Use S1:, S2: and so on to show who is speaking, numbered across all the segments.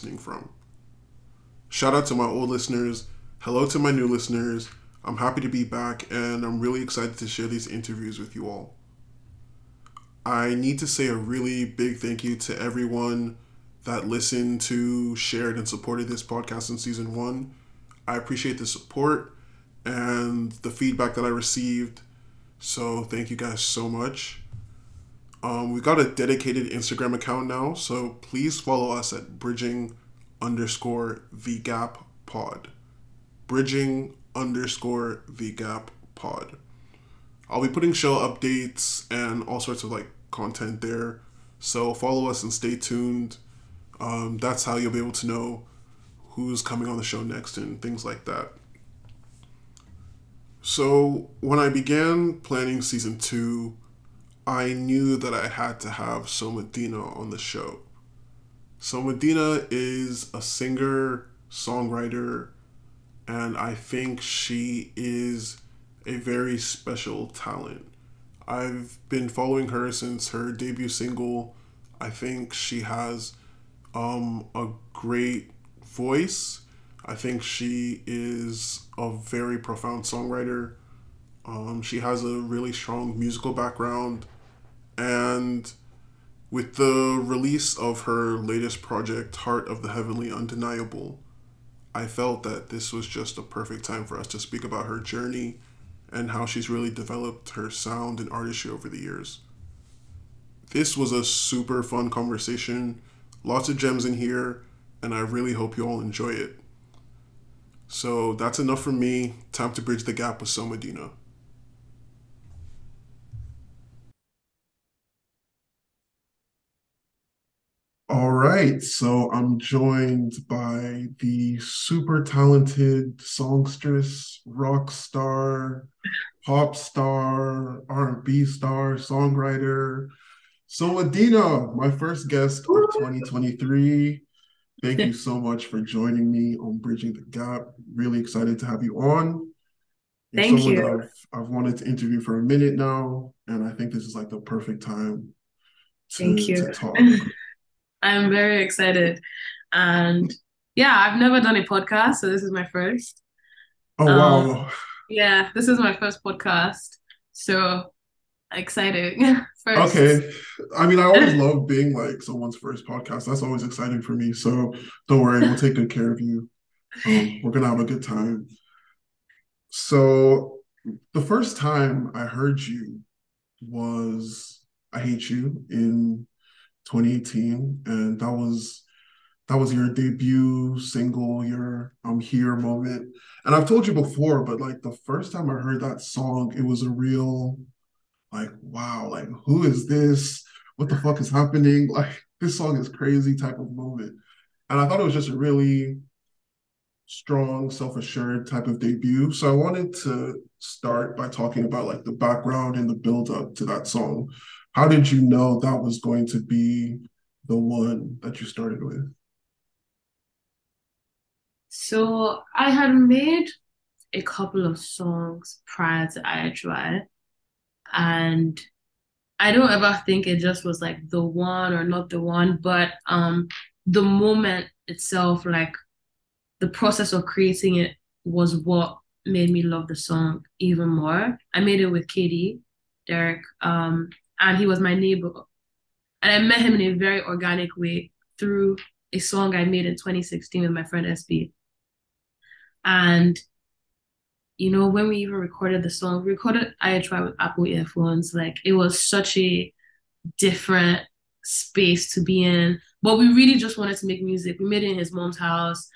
S1: listening from. Shout out to my old listeners. Hello to my new listeners. I'm happy to be back, and I'm really excited to share these interviews with you all. I need to say a really big thank you to everyone that listened to, shared, and supported this podcast in season one. I appreciate the support and the feedback that I received. So thank you guys so much. Um, we got a dedicated Instagram account now, so please follow us at bridging underscore the gap pod. Bridging underscore the gap pod. I'll be putting show updates and all sorts of like content there. So follow us and stay tuned. Um, that's how you'll be able to know who's coming on the show next and things like that. So, when I began planning season two, I knew that I had to have Somadina on the show. Somadina is a singer, songwriter, and I think she is a very special talent. I've been following her since her debut single. I think she has um, a great voice. I think she is a very profound songwriter. Um, she has a really strong musical background. And with the release of her latest project, Heart of the Heavenly Undeniable, I felt that this was just a perfect time for us to speak about her journey and how she's really developed her sound and artistry over the years. This was a super fun conversation, lots of gems in here, and I really hope you all enjoy it. So that's enough from me. Time to bridge the gap with So All right, so I'm joined by the super talented songstress, rock star, pop star, R&B star, songwriter, Somadina, my first guest of 2023. Thank you so much for joining me on Bridging the Gap. Really excited to have you on.
S2: You're Thank you.
S1: I've, I've wanted to interview for a minute now, and I think this is like the perfect time
S2: to, Thank you. to talk. I'm very excited. And yeah, I've never done a podcast, so this is my first.
S1: Oh, um, wow.
S2: Yeah, this is my first podcast. So exciting.
S1: first. Okay. I mean, I always love being like someone's first podcast. That's always exciting for me. So don't worry, we'll take good care of you. Um, we're going to have a good time. So the first time I heard you was I Hate You in 2018. And that was that was your debut single, your I'm here moment. And I've told you before, but like the first time I heard that song, it was a real like, wow, like who is this? What the fuck is happening? Like this song is crazy type of moment. And I thought it was just a really strong, self-assured type of debut. So I wanted to start by talking about like the background and the build up to that song. How did you know that was going to be the one that you started with?
S2: So I had made a couple of songs prior to IHY and I don't ever think it just was like the one or not the one, but um the moment itself, like the process of creating it was what made me love the song even more. I made it with KD, Derek, um, and he was my neighbor. And I met him in a very organic way through a song I made in 2016 with my friend SB. And you know, when we even recorded the song, we recorded IHY with Apple earphones. Like it was such a different space to be in. But we really just wanted to make music. We made it in his mom's house,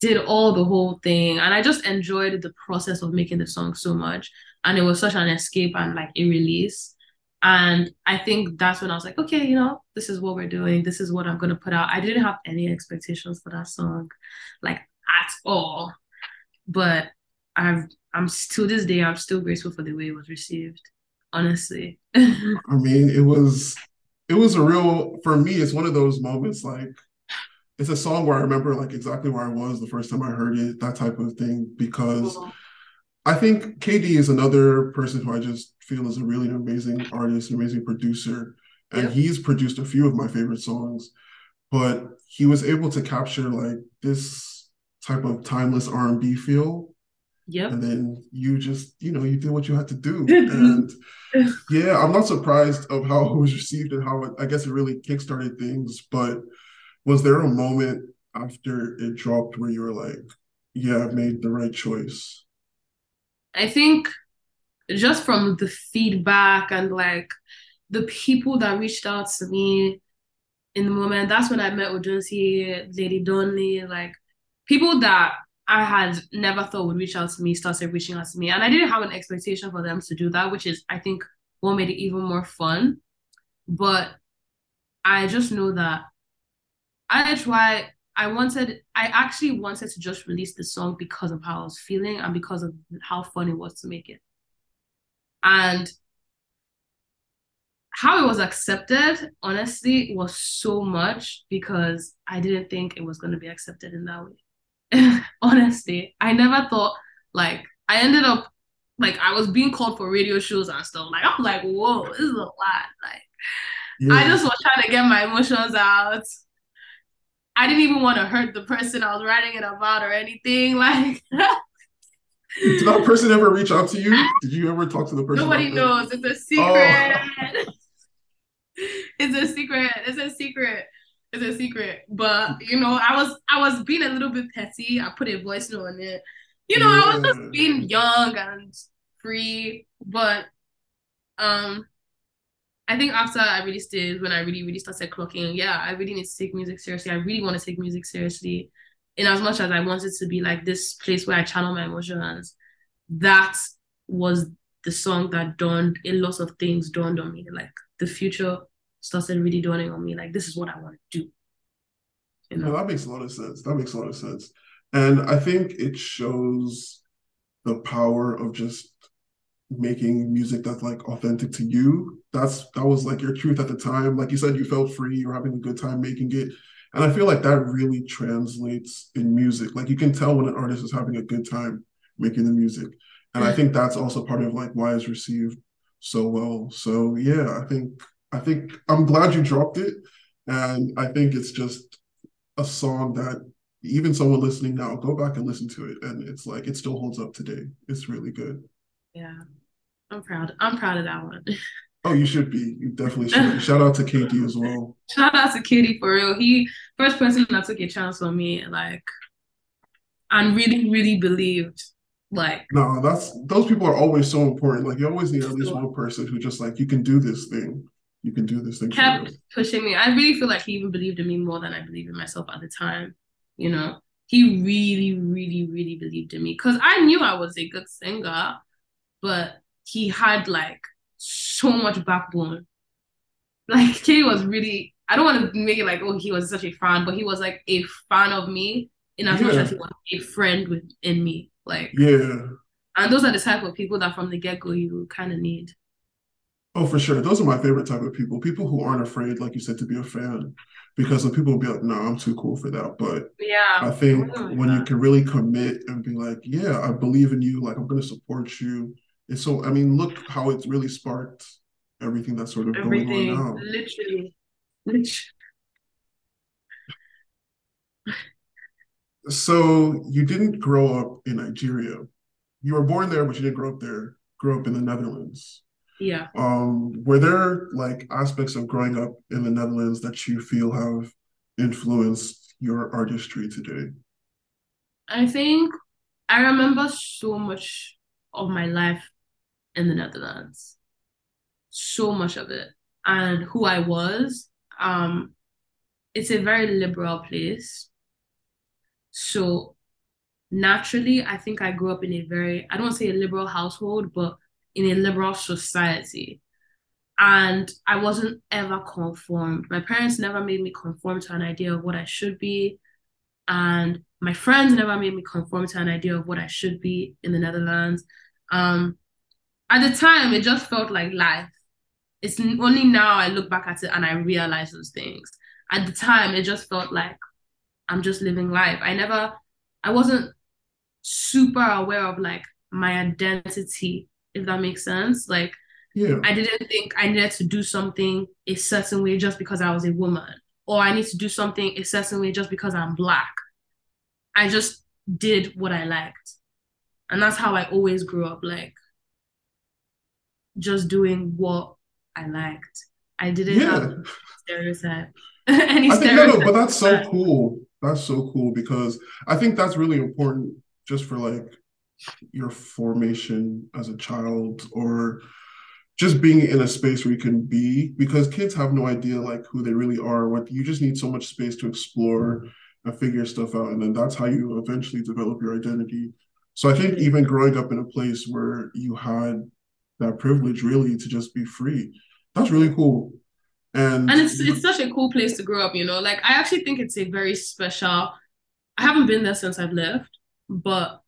S2: did all the whole thing. And I just enjoyed the process of making the song so much. And it was such an escape and like a release. And I think that's when I was like, okay, you know, this is what we're doing. This is what I'm going to put out. I didn't have any expectations for that song, like at all. But I've I'm to this day I'm still grateful for the way it was received. Honestly.
S1: I mean, it was it was a real for me, it's one of those moments like it's a song where I remember like exactly where I was the first time I heard it, that type of thing. Because cool. I think KD is another person who I just feel is a really amazing artist, amazing producer, and yep. he's produced a few of my favorite songs. But he was able to capture like this type of timeless R and B feel.
S2: Yep.
S1: And then you just, you know, you did what you had to do. and yeah, I'm not surprised of how it was received and how it, I guess it really kickstarted things. But was there a moment after it dropped where you were like, yeah, I've made the right choice?
S2: I think just from the feedback and like the people that reached out to me in the moment, that's when I met Odunsi, Lady Donli, like people that I had never thought would reach out to me started reaching out to me. And I didn't have an expectation for them to do that, which is, I think, what made it even more fun. But I just know that IHY I wanted, I actually wanted to just release the song because of how I was feeling and because of how fun it was to make it. And how it was accepted, honestly, was so much because I didn't think it was going to be accepted in that way. honestly, I never thought, like, I ended up, like, I was being called for radio shows and stuff. Like, I'm like, whoa, this is a lot. Like, yeah. I just was trying to get my emotions out I didn't even want to hurt the person I was writing it about or anything. Like,
S1: did that person ever reach out to you? Did you ever talk to the person?
S2: Nobody knows. It's a secret. Oh. it's a secret. It's a secret. It's a secret. But you know, I was I was being a little bit petty. I put a voice note on it. You know, yeah. I was just being young and free. But um I think after I released it, when I really, really started clocking, yeah, I really need to take music seriously. I really want to take music seriously. In as much as I wanted to be like this place where I channel my emotions, that was the song that dawned a lot of things dawned on me. Like the future started really dawning on me. Like this is what I want to do.
S1: You know? that makes a lot of sense. That makes a lot of sense. And I think it shows the power of just making music that's like authentic to you. That's that was like your truth at the time. Like you said, you felt free, you're having a good time making it. And I feel like that really translates in music. Like you can tell when an artist is having a good time making the music. And I mm. think that's also part of like why it's received so well. So yeah, I think I think I'm glad you dropped it. And I think it's just a song that even someone listening now, go back and listen to it. And it's like it still holds up today. It's really good.
S2: Yeah. I'm proud. I'm proud of that one.
S1: Oh, you should be. You definitely should. Be. Shout out to KD as well.
S2: Shout out to KD for real. He first person that took a chance on me, like, and really, really believed. Like,
S1: no, that's those people are always so important. Like, you always need at least one person who just like you can do this thing. You can do this thing.
S2: Kept pushing me. I really feel like he even believed in me more than I believed in myself at the time. You know, he really, really, really believed in me because I knew I was a good singer, but he had like so much backbone. Like KD was really I don't want to make it like, oh, he was such a fan, but he was like a fan of me in as yeah. much as he was a friend within me. Like
S1: Yeah.
S2: And those are the type of people that from the get go you kind of need.
S1: Oh, for sure. Those are my favorite type of people. People who aren't afraid, like you said, to be a fan. Because some people will be like, no, I'm too cool for that. But
S2: yeah,
S1: I think when you can really commit and be like, yeah, I believe in you, like I'm gonna support you and so, I mean, look how it's really sparked everything that's sort of everything, going on now.
S2: Literally, literally.
S1: So you didn't grow up in Nigeria. You were born there, but you didn't grow up there. Grew up in the Netherlands.
S2: Yeah.
S1: Um, were there like aspects of growing up in the Netherlands that you feel have influenced your artistry today?
S2: I think I remember so much of my life in the Netherlands. So much of it. And who I was. Um, it's a very liberal place. So naturally, I think I grew up in a very, I don't say a liberal household, but in a liberal society. And I wasn't ever conformed. My parents never made me conform to an idea of what I should be. And my friends never made me conform to an idea of what I should be in the Netherlands. Um, at the time it just felt like life it's only now i look back at it and i realize those things at the time it just felt like i'm just living life i never i wasn't super aware of like my identity if that makes sense like
S1: Yeah.
S2: I didn't think I needed to do something a certain way just because I was a woman, or I need to do something a certain way just because I'm black. I just did what I liked. And that's how I always grew up, like just doing what I liked. I didn't
S1: Yeah.
S2: have stereotype. Any
S1: I think no, no, but that's so cool. That's so cool because I think that's really important just for like your formation as a child or just being in a space where you can be because kids have no idea like who they really are. What you just need so much space to explore and figure stuff out, and then that's how you eventually develop your identity. So I think even growing up in a place where you had that privilege really to just be free, that's really cool. And
S2: And it's it's such a cool place to grow up, you know. Like I actually think it's a very special. I haven't been there since I've left, but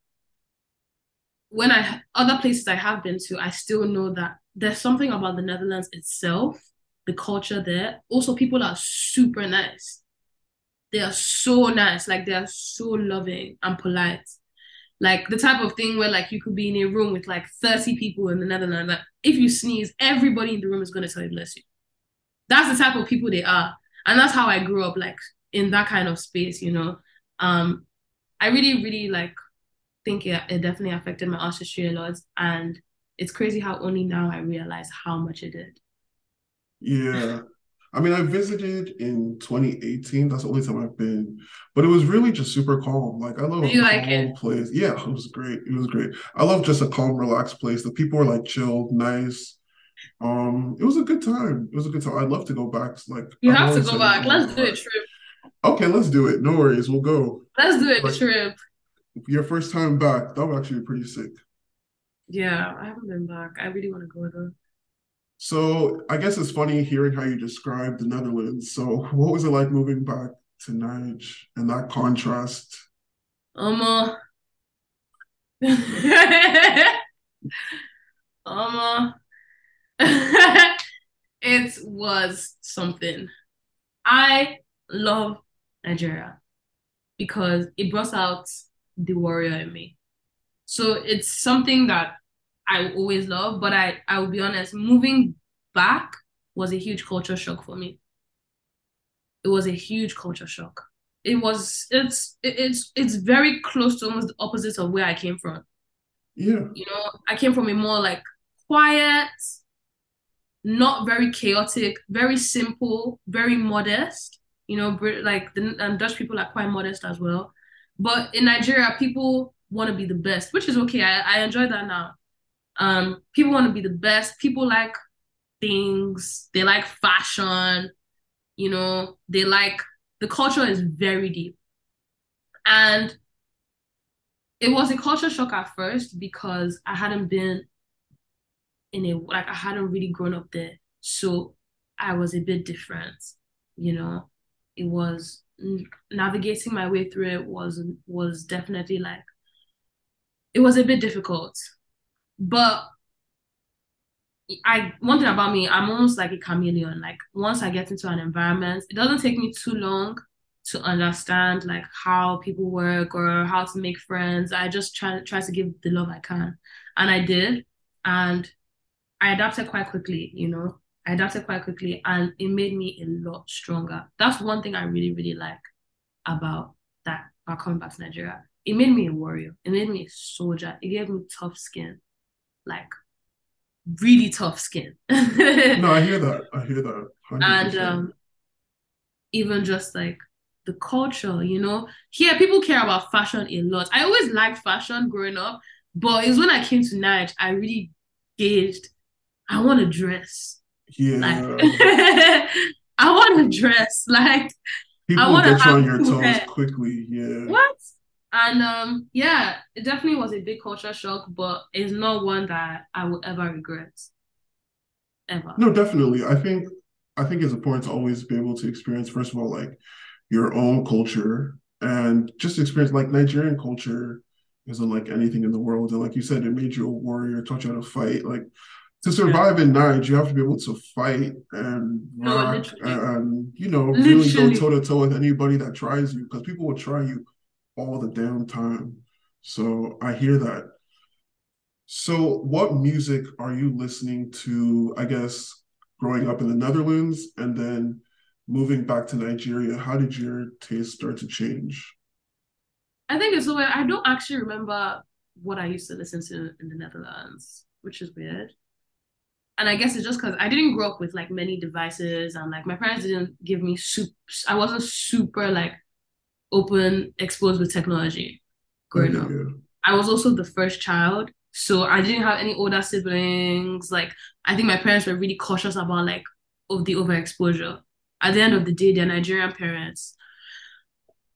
S2: when I other places I have been to, I still know that there's something about the Netherlands itself, the culture there. Also, people are super nice. They are so nice, like they are so loving and polite. Like the type of thing where like you could be in a room with like 30 people in the Netherlands. Like if you sneeze, everybody in the room is gonna tell you bless you. That's the type of people they are. And that's how I grew up, like in that kind of space, you know. Um, I really, really like think it, it definitely affected my artistry a lot. And it's crazy how only now I realize how much it did.
S1: Yeah. I mean, I visited in 2018. That's the only time I've been, but it was really just super calm. Like, I love
S2: Do
S1: a
S2: like
S1: calm
S2: it?
S1: place. Yeah, it was great. It was great. I love just a calm, relaxed place. The people were like chilled, nice. Um, it was a good time. It was a good time. I'd love to go back. Like,
S2: You
S1: I've
S2: have to go back. Let's
S1: go
S2: do a trip.
S1: Okay, let's do it. No worries. We'll go.
S2: Let's do a
S1: Like,
S2: trip.
S1: your first time back, that would actually be pretty sick.
S2: Yeah, I haven't been back. I really want to go though.
S1: So I guess it's funny hearing how you described the Netherlands. So what was it like moving back to Nige and that contrast?
S2: Um, um, it was something. I love Nigeria because it brought out the warrior in me. So it's something that I always love, but I I will be honest, moving back was a huge culture shock for me. It was a huge culture shock. It was it's it's it's very close to almost the opposite of where I came from.
S1: Yeah,
S2: You know, I came from a more like quiet, not very chaotic, very simple, very modest. You know, like the and Dutch people are quite modest as well. But in Nigeria, people want to be the best, which is okay. I, I enjoy that now. Um, people want to be the best. People like things. They like fashion. You know, they like the culture is very deep. And it was a culture shock at first because I hadn't been in a like I hadn't really grown up there. So I was a bit different, you know. It was navigating my way through it was was definitely like it was a bit difficult. But I one thing about me, I'm almost like a chameleon. Like once I get into an environment, it doesn't take me too long to understand like how people work or how to make friends. I just try try to give the love I can. And I did. And I adapted quite quickly, you know. I adapted quite quickly and it made me a lot stronger. That's one thing I really, really like about that about coming back to Nigeria. It made me a warrior. It made me a soldier. It gave me tough skin. Like really tough skin.
S1: no, I hear that. I hear that. 100%.
S2: and um even just like the culture, you know. Here people care about fashion a lot. I always liked fashion growing up, but it's when I came to Nige, I really gauged I want to dress.
S1: yeah,
S2: Like I want to dress. Like
S1: people get you
S2: have
S1: on your
S2: cool
S1: toes
S2: hair.
S1: quickly. Yeah,
S2: what? And um yeah, it definitely was a big culture shock, but it's not one that I will ever regret. Ever.
S1: no, definitely. I think I think it's important to always be able to experience first of all like your own culture and just experience like Nigerian culture isn't like anything in the world. And like you said, it made you a warrior, taught you how to fight. Like to survive in Niger, you have to be able to fight and
S2: No,
S1: rock
S2: literally.
S1: and you know really go toe to toe with anybody that tries you because people will try you all the downtime. So I hear that. So, what music are you listening to? I guess growing up in the Netherlands and then moving back to Nigeria. How did your taste start to change?
S2: I think it's the way I don't actually remember what I used to listen to in the Netherlands, which is weird. And I guess it's just because I didn't grow up with like many devices and like my parents didn't give me super, I wasn't super like open, exposed with technology growing up. I was also the first child. So I didn't have any older siblings. Like I think my parents were really cautious about like of the overexposure. At the end of the day, they're Nigerian parents.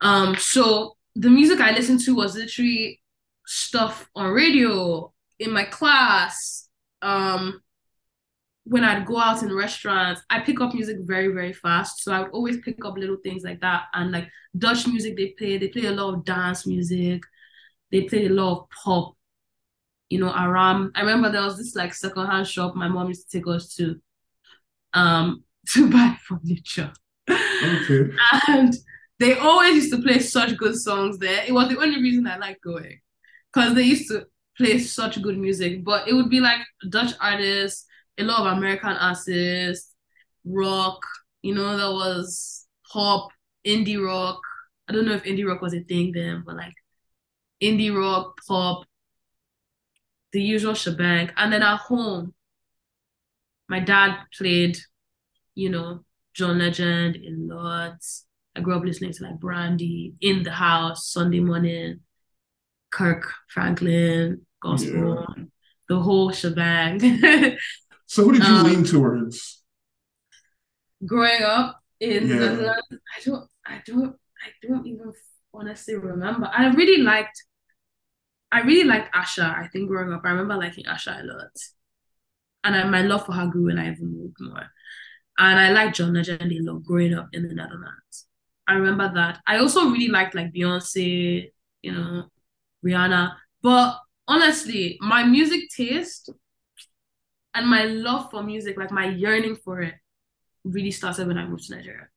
S2: Um, so the music I listened to was literally stuff on radio in my class. Um, when I'd go out in restaurants, I pick up music very, very fast. So I would always pick up little things like that. And like Dutch music they play, they play a lot of dance music. They play a lot of pop. You know, Aram. I remember there was this like secondhand shop my mom used to take us to um to buy furniture. Okay. and they always used to play such good songs there. It was the only reason I liked going. Because they used to play such good music. But it would be like Dutch artists a lot of American artists, rock, you know, there was pop, indie rock. I don't know if indie rock was a thing then, but like indie rock, pop, the usual shebang. And then at home, my dad played, you know, John Legend a lot. I grew up listening to like Brandy in the house Sunday morning, Kirk Franklin, gospel, yeah. the whole shebang.
S1: So who did you um, lean towards?
S2: Growing up in yeah. Netherlands, I don't, I don't, I don't even honestly remember. I really liked, I really liked Asa. I think growing up, I remember liking Asa a lot, and I, my love for her grew when I even moved more. And I liked John Legend a lot growing up in the Netherlands. I remember that. I also really liked like Beyonce, you know, Rihanna. But honestly, my music taste and my love for music, like my yearning for it, really started when I moved to Nigeria.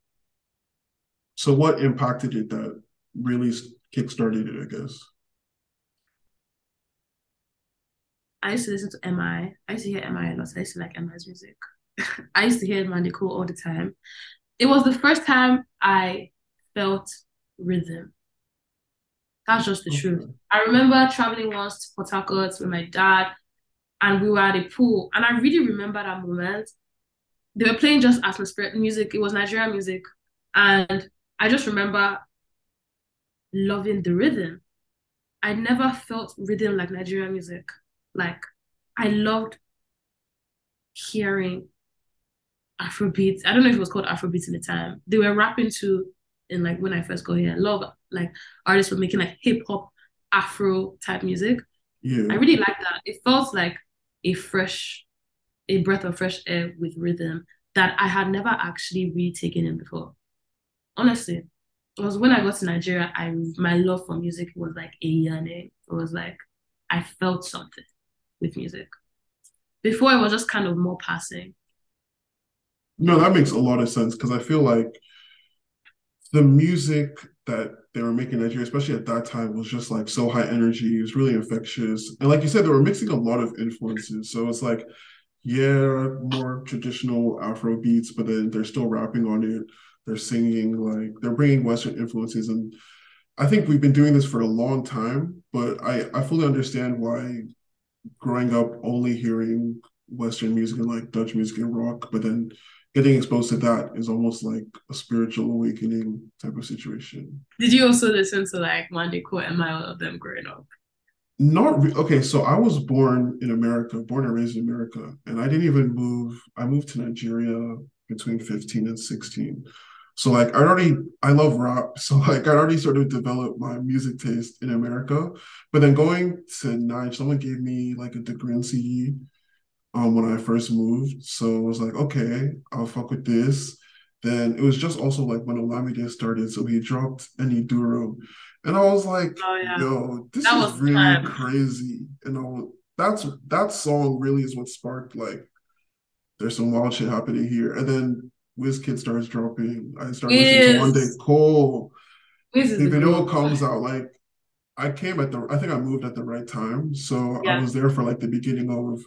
S1: So, what impacted it that really kickstarted it? I guess.
S2: I used to listen to MI. I used to hear MI a lot. I used to like MI's music. I used to hear Mandy Cool all the time. It was the first time I felt rhythm. That's just the okay. truth. I remember traveling once to Port Harcourt with my dad and we were at a pool. And I really remember that moment. They were playing just atmospheric music. It was Nigerian music. And I just remember loving the rhythm. I never felt rhythm like Nigerian music. Like I loved hearing Afrobeats. I don't know if it was called Afrobeats in the time. They were rapping to in like when I first got here. A lot of like artists were making like hip hop Afro type music. Yeah. I really liked that. It felt like a fresh, a breath of fresh air with rhythm that I had never actually really taken in before. Honestly, it was when I got to Nigeria, I my love for music was like a yearning. It was like I felt something with music. Before it was just kind of more passing.
S1: No, that makes a lot of sense because I feel like the music that they were making Nigeria, especially at that time, was just like so high energy. It was really infectious. And like you said, they were mixing a lot of influences. So it's like, yeah, more traditional Afro beats, but then they're still rapping on it. They're singing, like they're bringing Western influences. And I think we've been doing this for a long time, but I, I fully understand why growing up only hearing Western music and like Dutch music and rock, but then getting exposed to that is almost like a spiritual awakening type of situation.
S2: Did you also listen to like Court and my of them growing up?
S1: Not re- okay. So I was born in America, born and raised in America, and I didn't even move. I moved to Nigeria between fifteen and sixteen. So like I already I love rap. So like I already sort of developed my music taste in America. But then going to Nigeria, someone gave me like a Degrassi um, when I first moved. So I was like, okay, I'll fuck with this. Then it was just also like when Olamide started, so he dropped Eniduro. And I was like, oh, yeah. yo, this that is really fun. crazy. And I was, that's that song really is what sparked like there's some wild shit happening here. And then Wizkid starts dropping. I started listening to One Day Cole. The video comes out like I came at the I think I moved at the right time. So
S2: Yeah.
S1: I was there for like the beginning of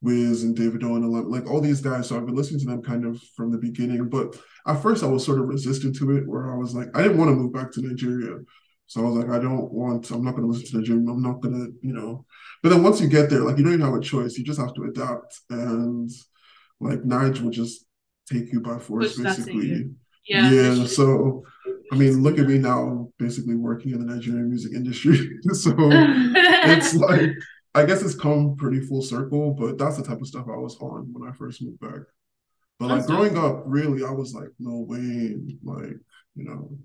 S1: Wiz and Davido and like, all these guys. So I've been listening to them kind of from the beginning. But at first I was sort of resistant to it where I was like, I didn't want to move back to Nigeria. So I was like, I don't want, I'm not gonna listen to Nigeria. I'm not gonna, you know. But then once you get there, like you don't even have a choice. You just have to adapt. And like Nige will just take you by force,
S2: Push
S1: basically.
S2: Yeah.
S1: Yeah, so I mean, look at me now, basically working in the Nigerian music industry. so it's like I guess it's come pretty full circle, but that's the type of stuff I was on when I first moved back. But like growing up, really, I was like Lil Wayne, like you know,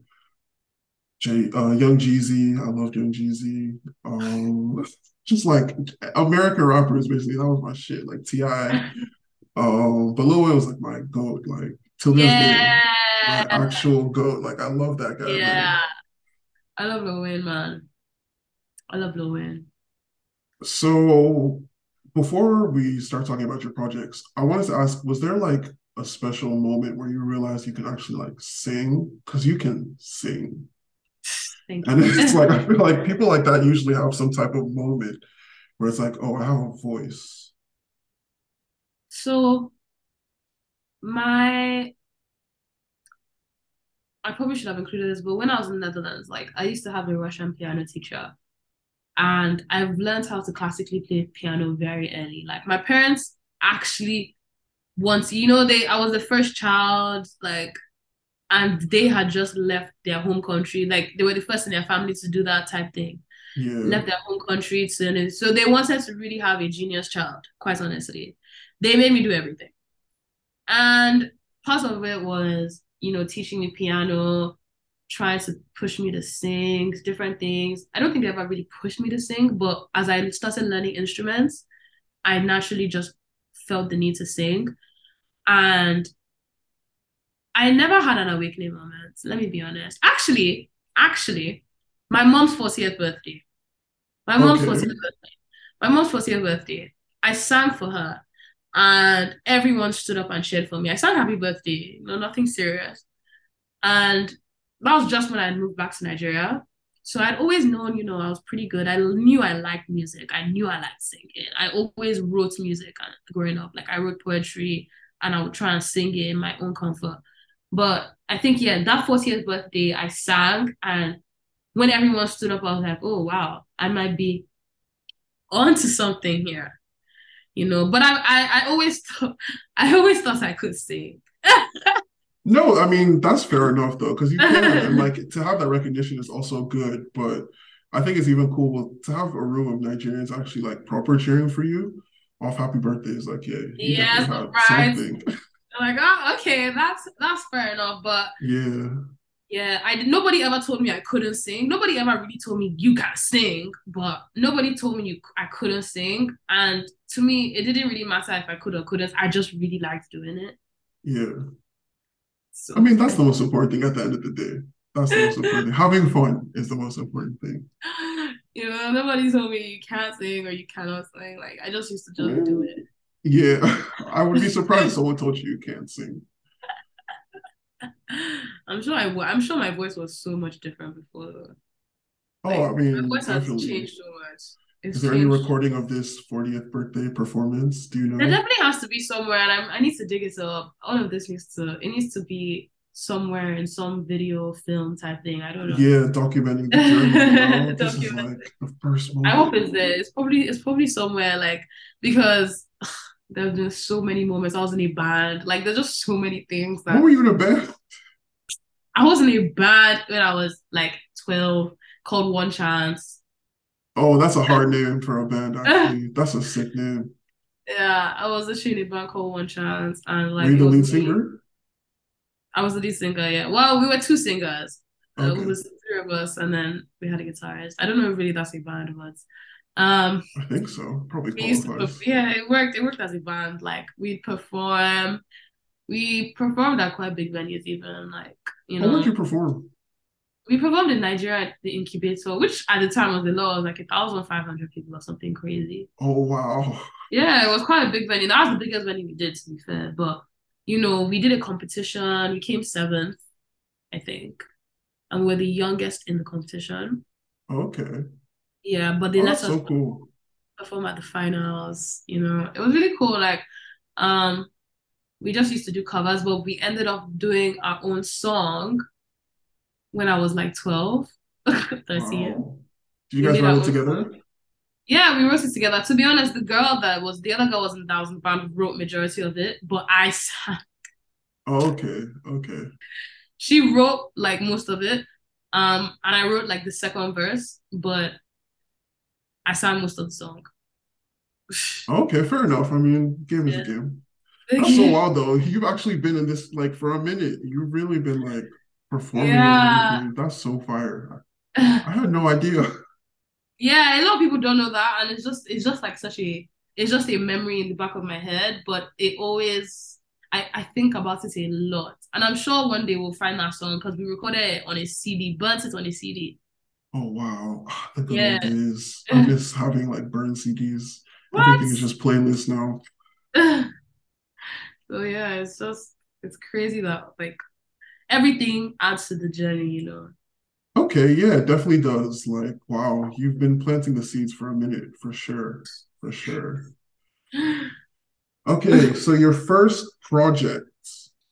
S1: Jay, uh, Young Jeezy. I loved Young Jeezy. Um, just like American rappers, basically. That was my shit. Like Ti. Um, but Lil Wayne was like my goat. Like till this day, my actual goat. Like I love that guy, man.
S2: Yeah. I love Lil Wayne, man. I love Lil Wayne.
S1: So before we start talking about your projects, I wanted to ask, was there like a special moment where you realized you can actually like sing? Because you can sing.
S2: Thank
S1: And
S2: you.
S1: it's like I feel like people like that usually have some type of moment where it's like, oh, I have a voice.
S2: So my I probably should have included this, but when I was in the Netherlands, like I used to have a Russian piano teacher, and I've learned how to classically play piano very early. Like my parents actually once, you know, they I was the first child, like, and they had just left their home country. Like they were the first in their family to do that type thing.
S1: Yeah.
S2: Left their home country to so they wanted to really have a genius child, quite honestly. They made me do everything. And part of it was, you know, teaching me piano, trying to push me to sing, different things. I don't think they ever really pushed me to sing, but as I started learning instruments, I naturally just felt the need to sing. And I never had an awakening moment, let me be honest. Actually, actually, my mom's 40th birthday. My mom's
S1: Okay.
S2: 40th birthday. My mom's 40th birthday. I sang for her and everyone stood up and cheered for me. I sang happy birthday, no, nothing serious. And that was just when I moved back to Nigeria. So I'd always known, you know, I was pretty good. I knew I liked music. I knew I liked singing. I always wrote music uh, growing up. Like I wrote poetry and I would try and sing it in my own comfort. But I think, yeah, that 40th birthday, I sang. And when everyone stood up, I was like, oh, wow, I might be onto something here, you know. But I, I, I always thought, I always thought I could sing.
S1: No, I mean that's fair enough though, because you can and like to have that recognition is also good, but I think it's even cool to have a room of Nigerians actually like proper cheering for you off happy birthdays. Like, yeah, you
S2: right.
S1: something.
S2: Like, oh, okay, that's that's fair enough. But
S1: Yeah.
S2: yeah, I did. Nobody ever told me I couldn't sing. Nobody ever really told me you gotta sing. But nobody told me you I couldn't sing. And to me, it didn't really matter if I could or couldn't. I just really liked doing it.
S1: Yeah.
S2: So
S1: I mean, that's the most important thing at the end of the day. That's the most important thing. Having fun is the most important thing.
S2: you know, nobody told me you can't sing or you cannot sing. Like I just used to just do it.
S1: Yeah. I would be surprised if someone told you you can't sing.
S2: I'm sure I w- I'm sure my voice was so much different before. though.
S1: Oh, I
S2: my
S1: mean,
S2: voice has
S1: definitely.
S2: changed so much.
S1: Is there any recording of this 40th birthday performance? Do you know?
S2: There definitely has to be somewhere, and I'm, I need to dig it up. All of this needs to it needs to be somewhere in some video film type thing. I don't know.
S1: Yeah, documenting the journey. You know? This is
S2: Documenting.
S1: like the first moment.
S2: I hope it's there. It's probably it's probably somewhere like because there's been so many moments. I was in a band. Like there's just so many things that
S1: What were you in a band?
S2: I was in a band when I was like 12 called One Chance.
S1: Oh, that's a hard name for a band, actually. That's a sick name.
S2: Yeah, I was actually in a band called One Chance and like
S1: Were you the lead singer?
S2: I was the lead singer, yeah. Well, we were two singers. Uh,
S1: Okay.
S2: it was three of us, and then we had a guitarist. I don't know if really that's a band, but um,
S1: I think so. Probably
S2: we used to, perf- yeah, it worked. It worked as a band. Like we'd perform, we performed at quite big venues, even like you
S1: How
S2: know,
S1: would you perform?
S2: We performed in Nigeria at the Incubator, which at the time was the law, was like a thousand five hundred people or something crazy.
S1: Oh, wow.
S2: Yeah, it was quite a big venue. That was the biggest venue we did, to be fair. But you know, we did a competition. We came seventh, I think, and we were the youngest in the competition.
S1: Okay.
S2: Yeah, but they
S1: Oh,
S2: let us
S1: so cool.
S2: perform at the finals. You know, it was really cool. Like, um, we just used to do covers, but we ended up doing our own song when I was like 12, 13.
S1: Wow. Did you guys write
S2: our
S1: it together?
S2: Yeah, we wrote it together. To be honest, the girl that was the other girl was in Thousand Pound wrote majority of it, but I sang.
S1: Oh, okay, okay.
S2: She wrote like most of it. Um, and I wrote like the second verse, but I sang most of the song.
S1: Okay, fair enough. I mean, game is a game. That's so wild though. You've actually been in this like for a minute. You've really been like performing
S2: Yeah.
S1: That's so fire. I had no idea.
S2: Yeah, a lot of people don't know that, and it's just it's just like such a it's just a memory in the back of my head, but it always I I think about it a lot, and I'm sure one day we'll find that song because we recorded it on a CD, burnt it on a CD.
S1: Oh wow. The good
S2: Yeah.
S1: old days. I miss having like burned CDs.
S2: What?
S1: Everything is just playlist now.
S2: So yeah, it's just it's crazy that like everything adds to the journey, you know.
S1: Okay, yeah, it definitely does. Like, wow, you've been planting the seeds for a minute, for sure. For sure. Okay, so your first project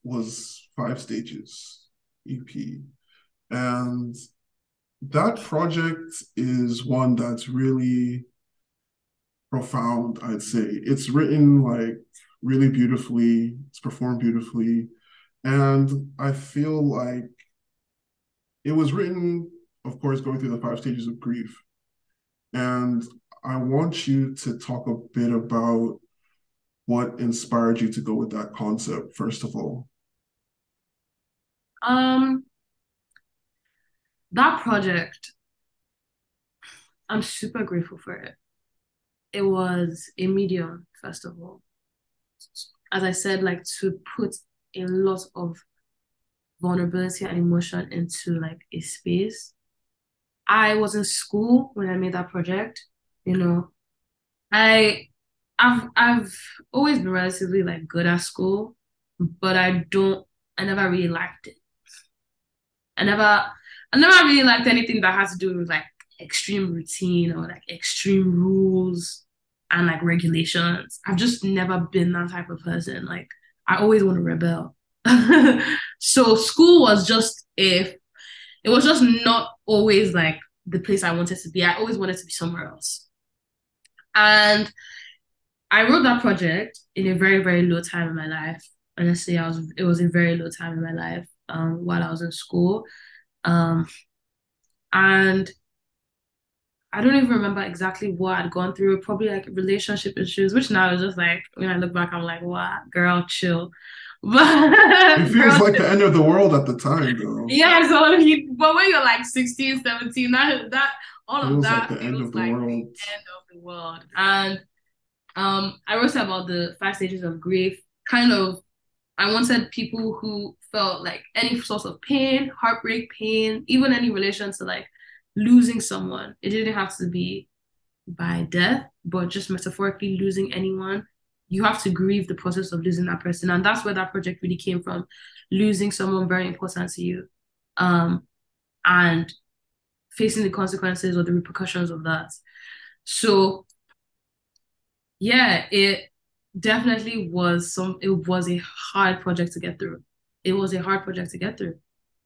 S1: was Five Stages EP. And that project is one that's really profound, I'd say. It's written like really beautifully, it's performed beautifully. And I feel like it was written, of course, going through the five stages of grief. And I want you to talk a bit about what inspired you to go with that concept, first of all.
S2: Um, that project, I'm super grateful for it. It was a medium, first of all. As I said, like to put a lot of vulnerability and emotion into like a space. I was in school when I made that project, you know. I I've I've always been relatively like good at school, but I don't I never really liked it. I never I never really liked anything that has to do with like extreme routine or like extreme rules and like regulations. I've just never been that type of person. Like I always want to rebel. so school was just if it was just not always like the place I wanted to be. I always wanted to be somewhere else. And I wrote that project in a very, very low time in my life. Honestly, I was it was a very low time in my life um, while I was in school. Um, and I don't even remember exactly what I'd gone through, probably like relationship issues, which now is just like when I look back, I'm like, wow, girl, chill. But
S1: It feels like the end of the world at the time, though.
S2: yeah, so you, but when you're like 16, 17, that that all of
S1: Feels like
S2: that
S1: the end of the
S2: like
S1: world.
S2: the end of the world. And um, I wrote about the five stages of grief. Kind of, I wanted people who felt like any source of pain, heartbreak, pain, even any relation to like losing someone. It didn't have to be by death, but just metaphorically losing anyone. You have to grieve the process of losing that person, and that's where that project really came from. Losing someone very important to you, um, and facing the consequences or the repercussions of that. So yeah, it definitely was some it was a hard project to get through. It was a hard project to get through.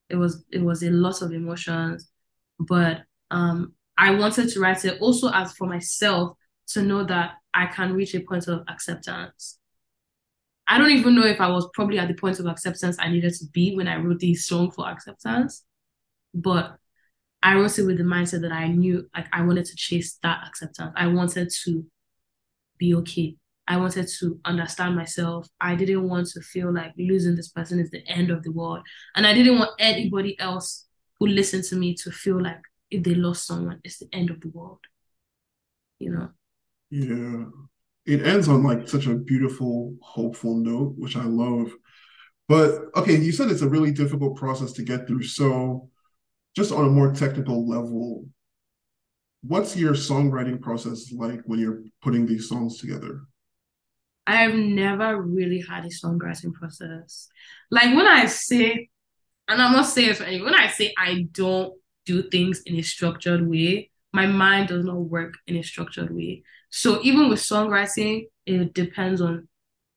S2: It was it was a lot of emotions, but um I wanted to write it also as for myself to know that I can reach a point of acceptance. I don't even know if I was probably at the point of acceptance I needed to be when I wrote this song for acceptance, but I wrote it with the mindset that I knew like I wanted to chase that acceptance. I wanted to be okay. I wanted to understand myself. I didn't want to feel like losing this person is the end of the world. And I didn't want anybody else who listened to me to feel like if they lost someone, it's the end of the world. You know?
S1: Yeah. It ends on like such a beautiful, hopeful note, which I love. But okay, you said it's a really difficult process to get through. So, just on a more technical level, what's your songwriting process like when you're putting these songs together?
S2: I've never really had a songwriting process. Like when I say, and I'm not saying it for anyone, when I say I don't do things in a structured way, my mind does not work in a structured way. So even with songwriting, it depends on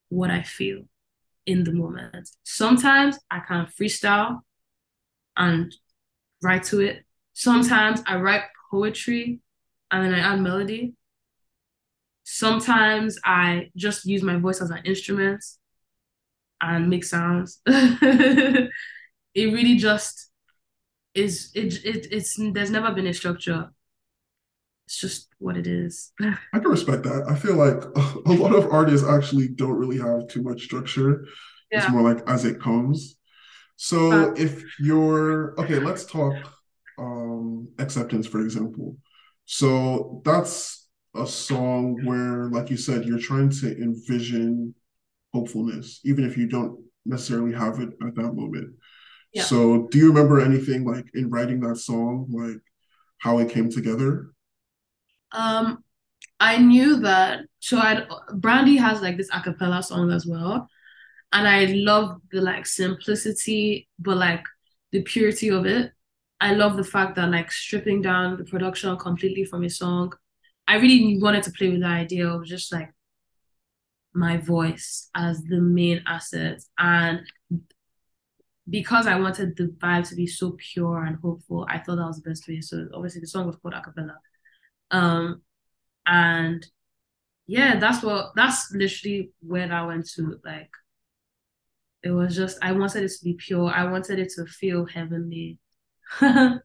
S2: what I feel in the moment. Sometimes I can freestyle and write to it. Sometimes I write poetry and then I add melody. Sometimes I just use my voice as an instrument and make sounds. it really just is it, it it's there's never been a structure it's just what it is.
S1: I can respect that. I feel like a lot of artists actually don't really have too much structure. Yeah. It's more like as it comes. So uh, if you're okay, let's talk um acceptance, for example. So that's a song where, like you said, you're trying to envision hopefulness, even if you don't necessarily have it at that moment. Yeah. So do you remember anything like in writing that song, like how it came together?
S2: Um, I knew that. So I Brandy has like this acapella song as well, and I love the like simplicity, but like the purity of it. I love the fact that like stripping down the production completely from a song. I really wanted to play with the idea of just like my voice as the main asset and because I wanted the vibe to be so pure and hopeful, I thought that was the best way. So obviously the song was called acapella. Um, and yeah, that's what that's literally where I went to. Like, it was just I wanted it to be pure. I wanted it to feel heavenly. no,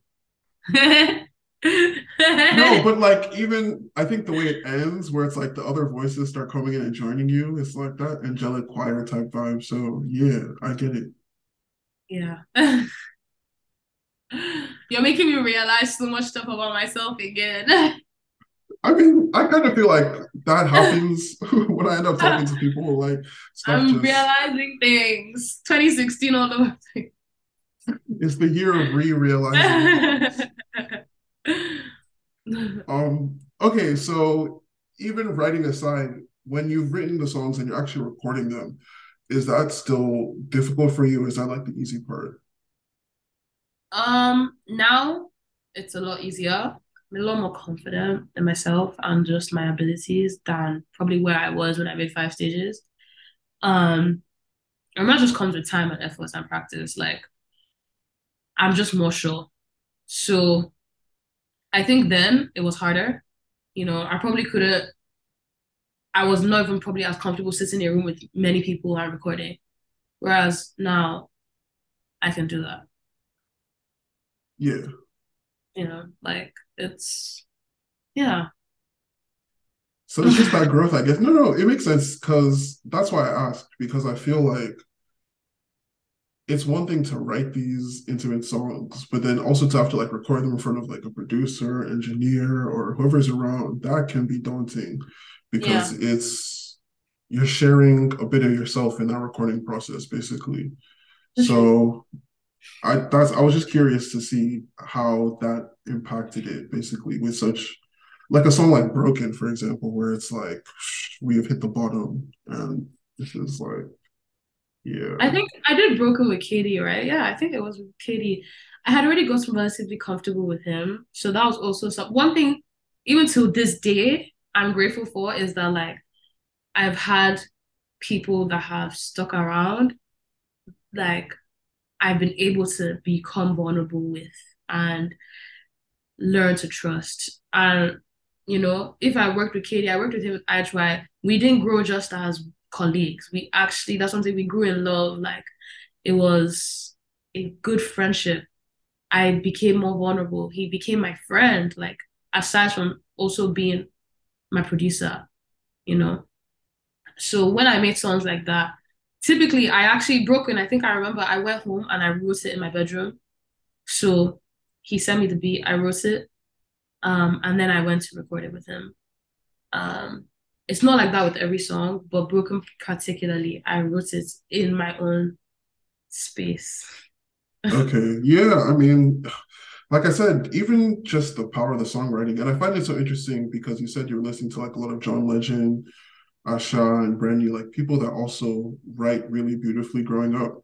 S1: but like even I think the way it ends, where it's like the other voices start coming in and joining you, it's like that angelic choir type vibe. So yeah, I get it.
S2: Yeah. You're making me realize so much stuff about myself again.
S1: I mean, I kind of feel like that happens when I end up talking to people. Like,
S2: I'm just... realizing things. 2016 all over.
S1: It's the year of re-realizing. um. Okay, so even writing a aside, when you've written the songs and you're actually recording them, is that still difficult for you? is that like the easy part?
S2: Um. Now it's a lot easier I'm a lot more confident in myself and just my abilities than probably where I was when I made five stages. Um, and that just comes with time and effort and practice. Like, I'm just more sure. So, I think then it was harder. You know, I probably couldn't. I was not even probably as comfortable sitting in a room with many people and recording, whereas now, I can do that.
S1: Yeah.
S2: You know, like it's yeah.
S1: So it's just that growth, I guess. No, no, it makes sense because that's why I asked because I feel like it's one thing to write these intimate songs, but then also to have to like record them in front of like a producer, engineer, or whoever's around. That can be daunting because yeah. it's you're sharing a bit of yourself in that recording process, basically. Mm-hmm. so I that's I was just curious to see how that impacted it basically with such like a song like Broken, for example, where it's like we have hit the bottom and this is like yeah.
S2: I think I did Broken with KD, right? Yeah, I think it was with KD. I had already gotten relatively comfortable with him. So that was also some one thing, even to this day, I'm grateful for is that like I've had people that have stuck around like I've been able to become vulnerable with and learn to trust. And you know, if I worked with KD, I worked with him with IHY. We didn't grow just as colleagues. We actually that's something we grew in love. Like it was a good friendship. I became more vulnerable. He became my friend. Like aside from also being my producer, you know. So when I made songs like that, typically I actually broken. I think I remember I went home and I wrote it in my bedroom. So he sent me the beat, I wrote it, um, and then I went to record it with him. Um, it's not like that with every song, but Broken particularly, I wrote it in my own space.
S1: okay. Yeah. I mean, like I said, even just the power of the songwriting, and I find it so interesting because you said you were listening to like a lot of John Legend, Asa, and Brandy, like people that also write really beautifully growing up.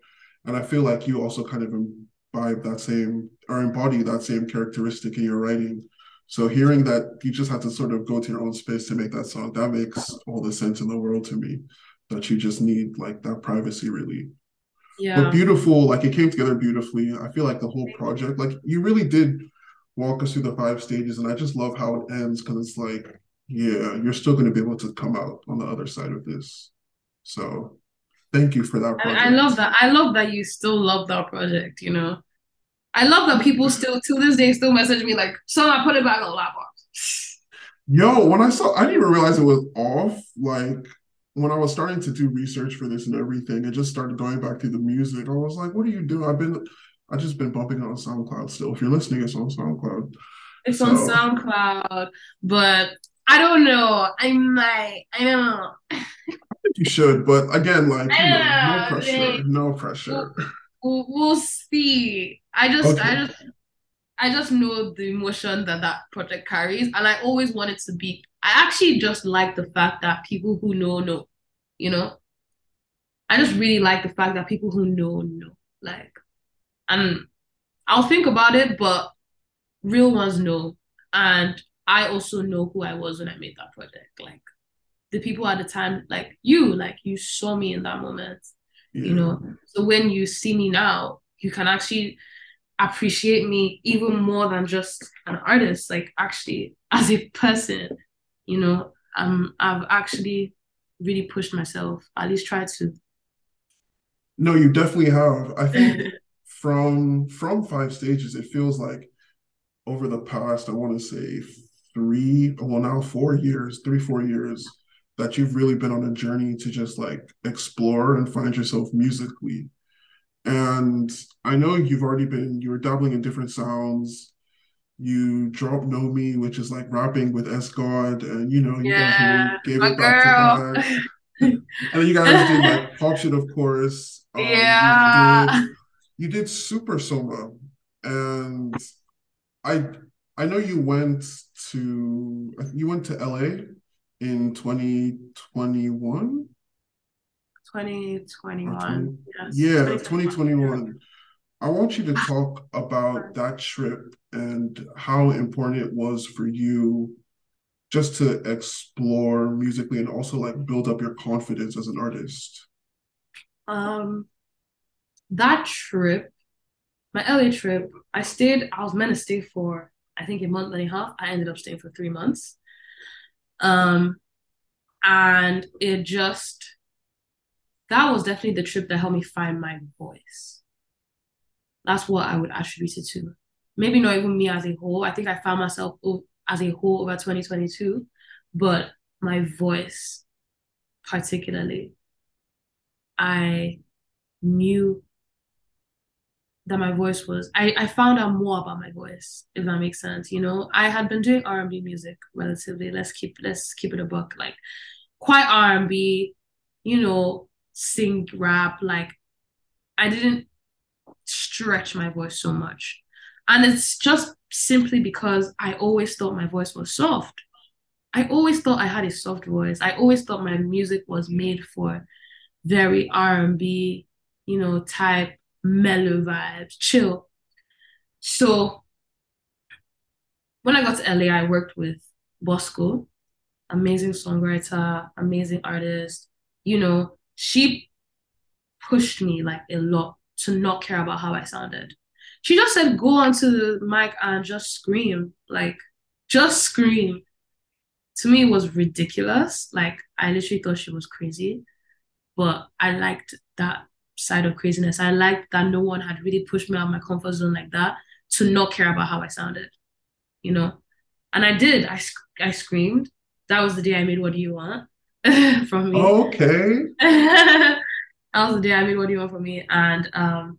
S1: And I feel like you also kind of imbibe that same or embody that same characteristic in your writing. So hearing that you just had to sort of go to your own space to make that song, that makes all the sense in the world to me. That you just need like that privacy really. Yeah. But beautiful, like it came together beautifully. I feel like the whole project, like you really did walk us through the five stages, and I just love how it ends because it's like, yeah, you're still going to be able to come out on the other side of this. So, thank you for that.
S2: Project. I, I love that. I love that you still love that project. You know, I love that people still to this day still message me like, "So I put it back on the laptop."
S1: Yo, when I saw, I didn't even realize it was off. Like when I was starting to do research for this and everything, and just started going back to the music, I was like, "What are you doing?" I've been, I just been bumping on SoundCloud still. If you're listening, it's on SoundCloud.
S2: It's so. on SoundCloud, but I don't know. I might. I don't know.
S1: I think you should, but again, like you know, no pressure. No pressure.
S2: We'll, we'll see. I just, okay. I just, I just know the emotion that that project carries, and I always wanted to be. I actually just like the fact that people who know know, you know. I just really like the fact that people who know know, like, and I'll think about it, but real ones know, and I also know who I was when I made that project. Like the people at the time, like you, like you saw me in that moment. Yeah. You know. So when you see me now, you can actually appreciate me even more than just an artist, like actually as a person, you know. Um I've actually really pushed myself, at least tried to.
S1: No, you definitely have. I think from from five stages, it feels like over the past, I want to say three, well now four years, three, four years, that you've really been on a journey to just like explore and find yourself musically. And I know you've already been, you were dabbling in different sounds. You drop Know Me, which is like rapping with S God, and you know, you yeah, guys really gave it back girl. to back. and then you guys did like pop shit, of course.
S2: Um, yeah.
S1: You did, you did Super Soma. And I I know you went to you went to LA in 2021.
S2: 2021.
S1: Yes. Yeah, 2021. I want you to talk about that trip and how important it was for you just to explore musically and also like build up your confidence as an artist.
S2: Um that trip, my LA trip, I stayed, I was meant to stay for I think a month and a half. I ended up staying for three months. Um, and it just that was definitely the trip that helped me find my voice. That's what I would attribute it to. Maybe not even me as a whole. I think I found myself as a whole over 2022, but my voice, particularly, I knew that my voice was I, I found out more about my voice if that makes sense you know i had been doing r&b music relatively let's keep let's keep it a book like quite r&b you know sing rap like i didn't stretch my voice so much and it's just simply because i always thought my voice was soft i always thought i had a soft voice i always thought my music was made for very r&b you know type mellow vibes, chill. So when I got to LA, I worked with Bosco, amazing songwriter, amazing artist. You know, she pushed me like a lot to not care about how I sounded. She just said, go onto the mic and just scream, like, just scream. To me, it was ridiculous. Like, I literally thought she was crazy, but I liked that side of craziness. I liked that no one had really pushed me out of my comfort zone like that to not care about how I sounded, you know. And I did. I I screamed. That was the day I made "What Do You Want" from me.
S1: Okay.
S2: that was the day I made "What Do You Want" from me, and um,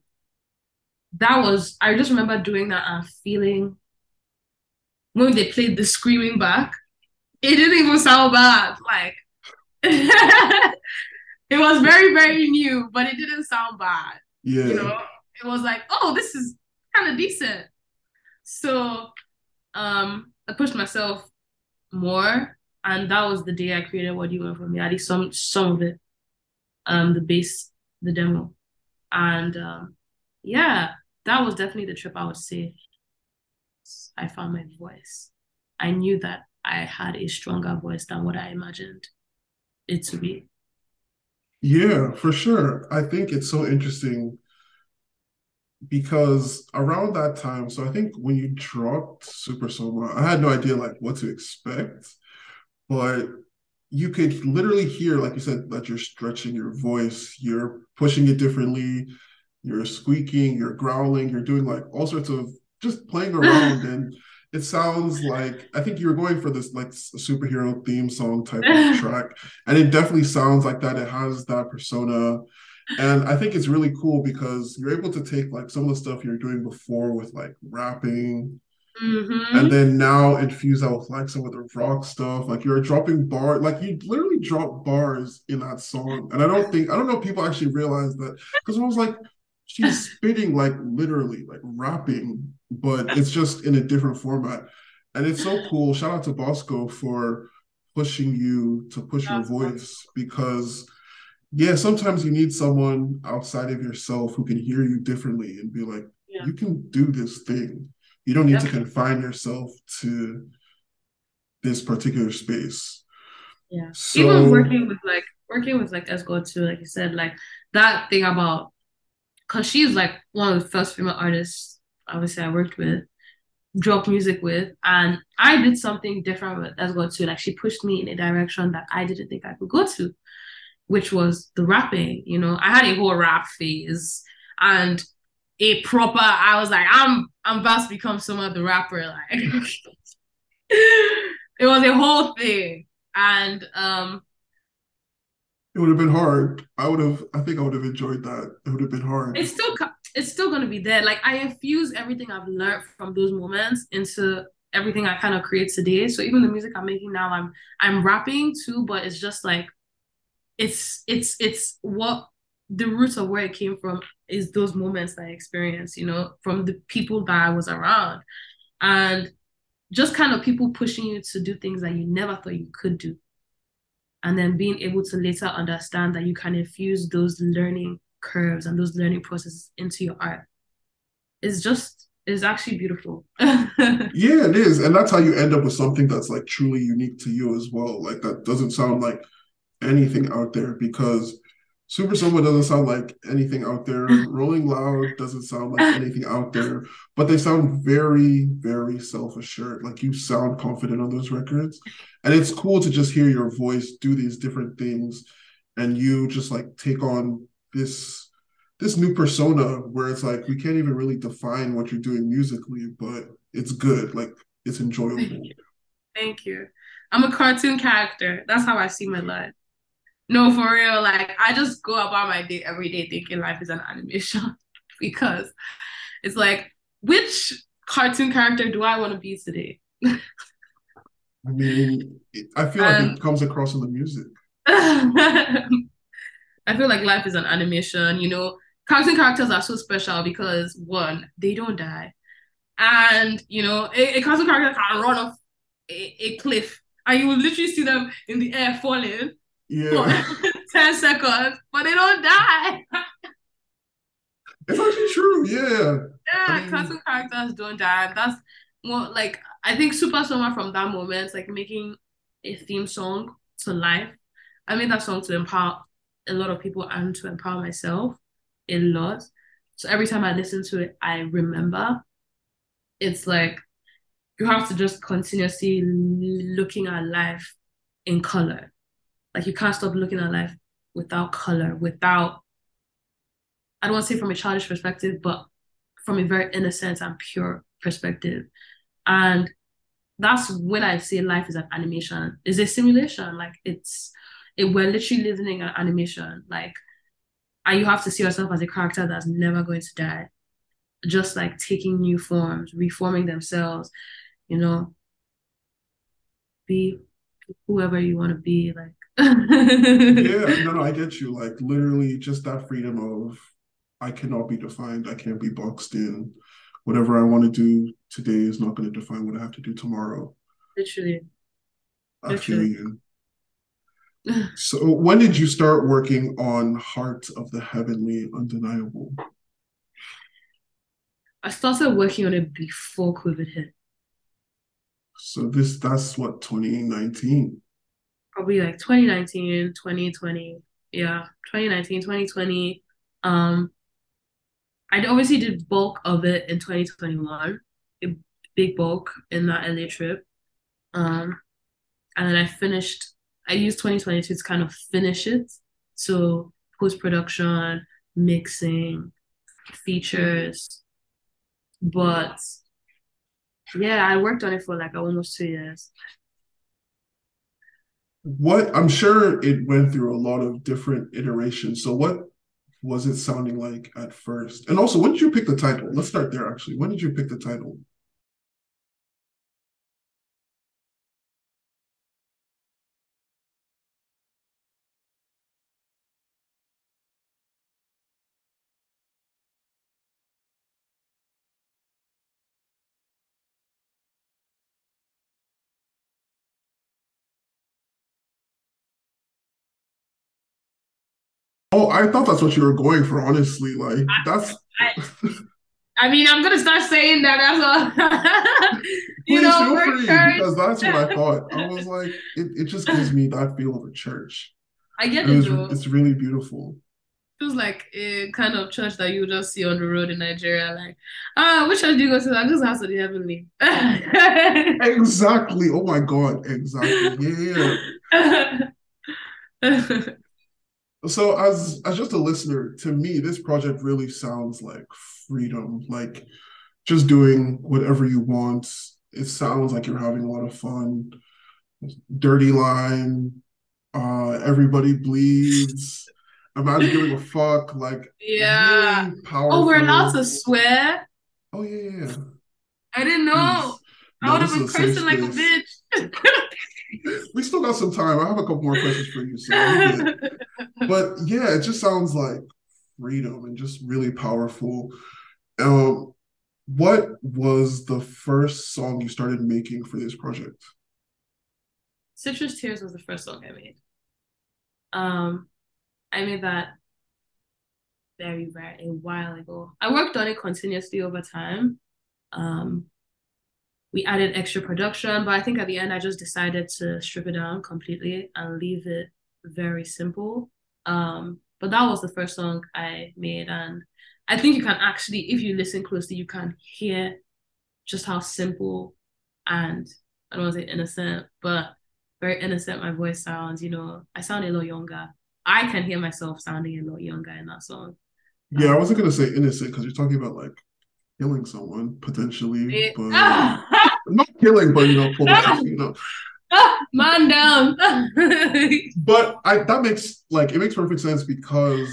S2: that was. I just remember doing that and feeling when they played the screaming back, it didn't even sound bad. Like it was very, very new, but it didn't sound bad.
S1: Yeah.
S2: You know, it was like, oh, this is kind of decent. So um I pushed myself more. And that was the day I created what you want from me. At least some some of it. Um the bass, the demo. And um yeah, that was definitely the trip I would say. I found my voice. I knew that I had a stronger voice than what I imagined it to be.
S1: Yeah, for sure. I think it's so interesting because around that time, so I think when you dropped Super Soma, I had no idea like what to expect, but you could literally hear, like you said, that you're stretching your voice, you're pushing it differently, you're squeaking, you're growling, you're doing like all sorts of just playing around. And it sounds like I think you were going for this like superhero theme song type of track, and it definitely sounds like that. It has that persona, and I think it's really cool because you're able to take like some of the stuff you're doing before with like rapping, mm-hmm. and then now infuse that with like some of the rock stuff. Like you're dropping bar, like you literally drop bars in that song, and I don't think I don't know if people actually realize that because I was like she's spitting like literally like rapping but it's just in a different format and it's so cool shout out to bosco for pushing you to push your voice because yeah sometimes you need someone outside of yourself who can hear you differently and be like yeah. you can do this thing you don't need to confine yourself to this particular space
S2: yeah so, even working with like working with like esco too like you said like that thing about because she's like one of the first female artists, obviously, I worked with, drop music with. And I did something different with Esgo too. Like she pushed me in a direction that I didn't think I could go to, which was the rapping. You know, I had a whole rap phase and a proper, I was like, I'm I'm about to become some of the rapper. Like it was a whole thing. And um
S1: it would have been hard. I would have. I think I would have enjoyed that. It would have been hard.
S2: It's still. It's still going to be there. Like I infuse everything I've learned from those moments into everything I kind of create today. So even the music I'm making now, I'm I'm rapping too, but it's just like, it's it's it's what the roots of where it came from is those moments that I experienced. You know, from the people that I was around, and just kind of people pushing you to do things that you never thought you could do and then being able to later understand that you can infuse those learning curves and those learning processes into your art is just is actually beautiful.
S1: yeah, it is. And that's how you end up with something that's like truly unique to you as well. Like that doesn't sound like anything out there because Super Soma doesn't sound like anything out there. Mm. Rolling Loud doesn't sound like ah. anything out there, but they sound very, very self assured. Like you sound confident on those records. And it's cool to just hear your voice do these different things and you just like take on this this new persona where it's like we can't even really define what you're doing musically, but it's good. Like it's enjoyable.
S2: Thank you. Thank you. I'm a cartoon character. That's how I see my life. No, for real. Like I just go about my day every day thinking life is an animation because it's like, which cartoon character do I want to be today?
S1: I mean, I feel like um, it comes across in the music.
S2: I feel like life is an animation, you know. Cartoon characters are so special because one, they don't die. And you know, a, a cartoon character can run off a, a cliff and you will literally see them in the air falling yeah. 10 seconds, but they don't die.
S1: it's actually true, yeah.
S2: Yeah, I mean, cartoon characters don't die. That's more like I think Super Soma from that moment, like making a theme song to life. I made that song to empower a lot of people and to empower myself a lot. So every time I listen to it, I remember. It's like you have to just continuously looking at life in color like you can't stop looking at life without color, without I don't want to say from a childish perspective, but from a very innocent and pure perspective. And that's when I say life is an animation, is a simulation. Like it's it we're literally living in an animation. Like and you have to see yourself as a character that's never going to die. Just like taking new forms, reforming themselves, you know. Be whoever you want to be, like
S1: yeah, no, no, I get you. Like literally just that freedom of I cannot be defined. I can't be boxed in. Whatever I want to do today is not going to define what I have to do tomorrow.
S2: Literally.
S1: I feel you. so when did you start working on Heart of the Heavenly Undeniable?
S2: I started working on it before COVID hit.
S1: So this that's what 2019.
S2: Probably like 2019, 2020. Yeah, 2019, 2020. Um I obviously did bulk of it in 2021, a big bulk in that LA trip. Um and then I finished I used 2022 to kind of finish it. So post production, mixing, features. But yeah, I worked on it for like almost two years.
S1: What I'm sure it went through a lot of different iterations. So what was it sounding like at first? And also, when did you pick the title? Let's start there actually. When did you pick the title? Oh, I thought that's what you were going for, honestly. Like that's
S2: I, I mean, I'm gonna start saying that as a
S1: you Please know, feel free church. because that's what I thought. I was like, it, it just gives me that feel of a church.
S2: I get it,
S1: it it's really beautiful.
S2: It was like a kind of church that you just see on the road in Nigeria. Like, ah, which church do you go to? Like, this house of the heavenly.
S1: exactly. Oh my god. Exactly. Yeah. So as as just a listener to me this project really sounds like freedom like just doing whatever you want. It sounds like you're having a lot of fun. Dirty line uh everybody bleeds. Imagine giving a fuck like
S2: yeah. really oh we're allowed to swear.
S1: Oh yeah, yeah.
S2: i didn't know. No, i would have been cursing like a bitch
S1: we still got some time. I have a couple more questions for you. So but yeah, it just sounds like freedom and just really powerful. Um, what was the first song you started making for this project?
S2: Citrus Tears was the first song I made. Um, I made that very, very a while ago. I worked on it continuously over time. Um, we added extra production, but I think at the end I just decided to strip it down completely and leave it very simple. Um, but that was the first song I made, and I think you can actually, if you listen closely, you can hear just how simple and I don't want to say innocent, but very innocent my voice sounds. You know, I sound a lot younger. I can hear myself sounding a lot younger in that song.
S1: Yeah, um, I wasn't gonna say innocent because you're talking about like killing someone potentially, it, but ah! not killing, but you know, ah! you know.
S2: Ah, man down.
S1: but I that makes like it makes perfect sense because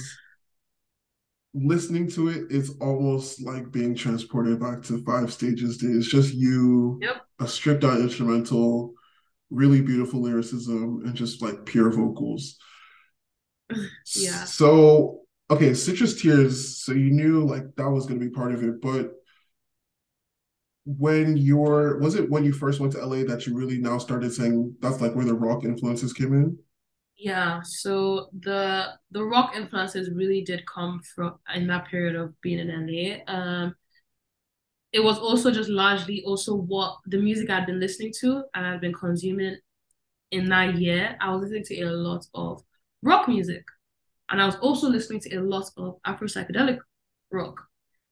S1: listening to it is almost like being transported back to five stages days. Just you,
S2: yep.
S1: a stripped out instrumental, really beautiful lyricism, and just like pure vocals.
S2: Yeah.
S1: So okay, Citrus Tears. So you knew like that was going to be part of it, but when you're was it when you first went to LA that you really now started saying that's like where the rock influences came in?
S2: Yeah, so the the rock influences really did come from in that period of being in LA. Um it was also just largely also what the music I'd been listening to and I'd been consuming in that year. I was listening to a lot of rock music. And I was also listening to a lot of Afro psychedelic rock,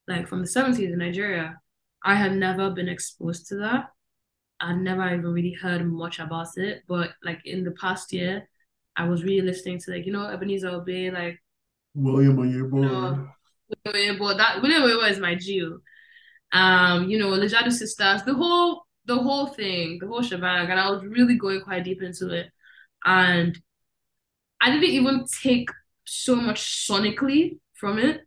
S2: like from the 70s in Nigeria. I had never been exposed to that. I never even really heard much about it. But like in the past year, I was really listening to like, you know, Ebenezer Obey, like
S1: William Onyeabor. You know,
S2: William Onyeabor, that William Onyeabor is my Jew. Um, you know, the Lijadu sisters, the whole the whole thing, the whole shebang. And I was really going quite deep into it. And I didn't even take so much sonically from it,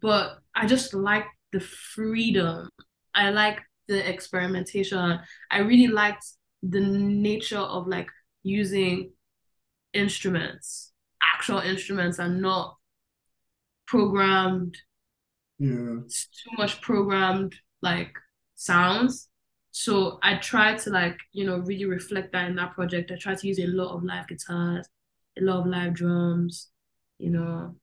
S2: but I just liked the freedom I like the experimentation. I really liked the nature of like using instruments, actual instruments, and not programmed.
S1: Yeah.
S2: Too much programmed like sounds. So I tried to like, you know, really reflect that in that project. I tried to use a lot of live guitars, a lot of live drums, you know.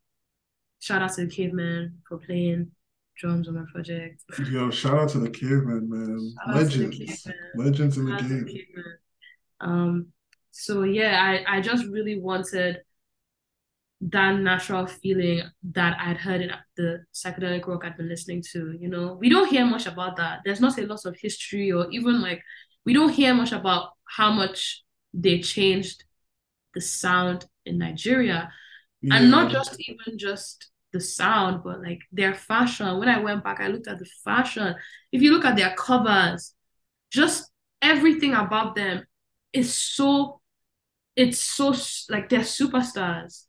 S2: Shout out to the caveman for playing drums on my project.
S1: Yo, shout out to the caveman, man.
S2: Shout out the
S1: Legends.
S2: caveman.
S1: Legends in the
S2: Shout out to the
S1: game.
S2: caveman. Um, so yeah, I, I just really wanted that natural feeling that I'd heard in the psychedelic rock I'd been listening to. You know, we don't hear much about that. There's not a lot of history or even like we don't hear much about how much they changed the sound in Nigeria. And not just even just the sound, but like their fashion. When I went back, I looked at the fashion. If you look at their covers, just everything about them is so it's so like they're superstars.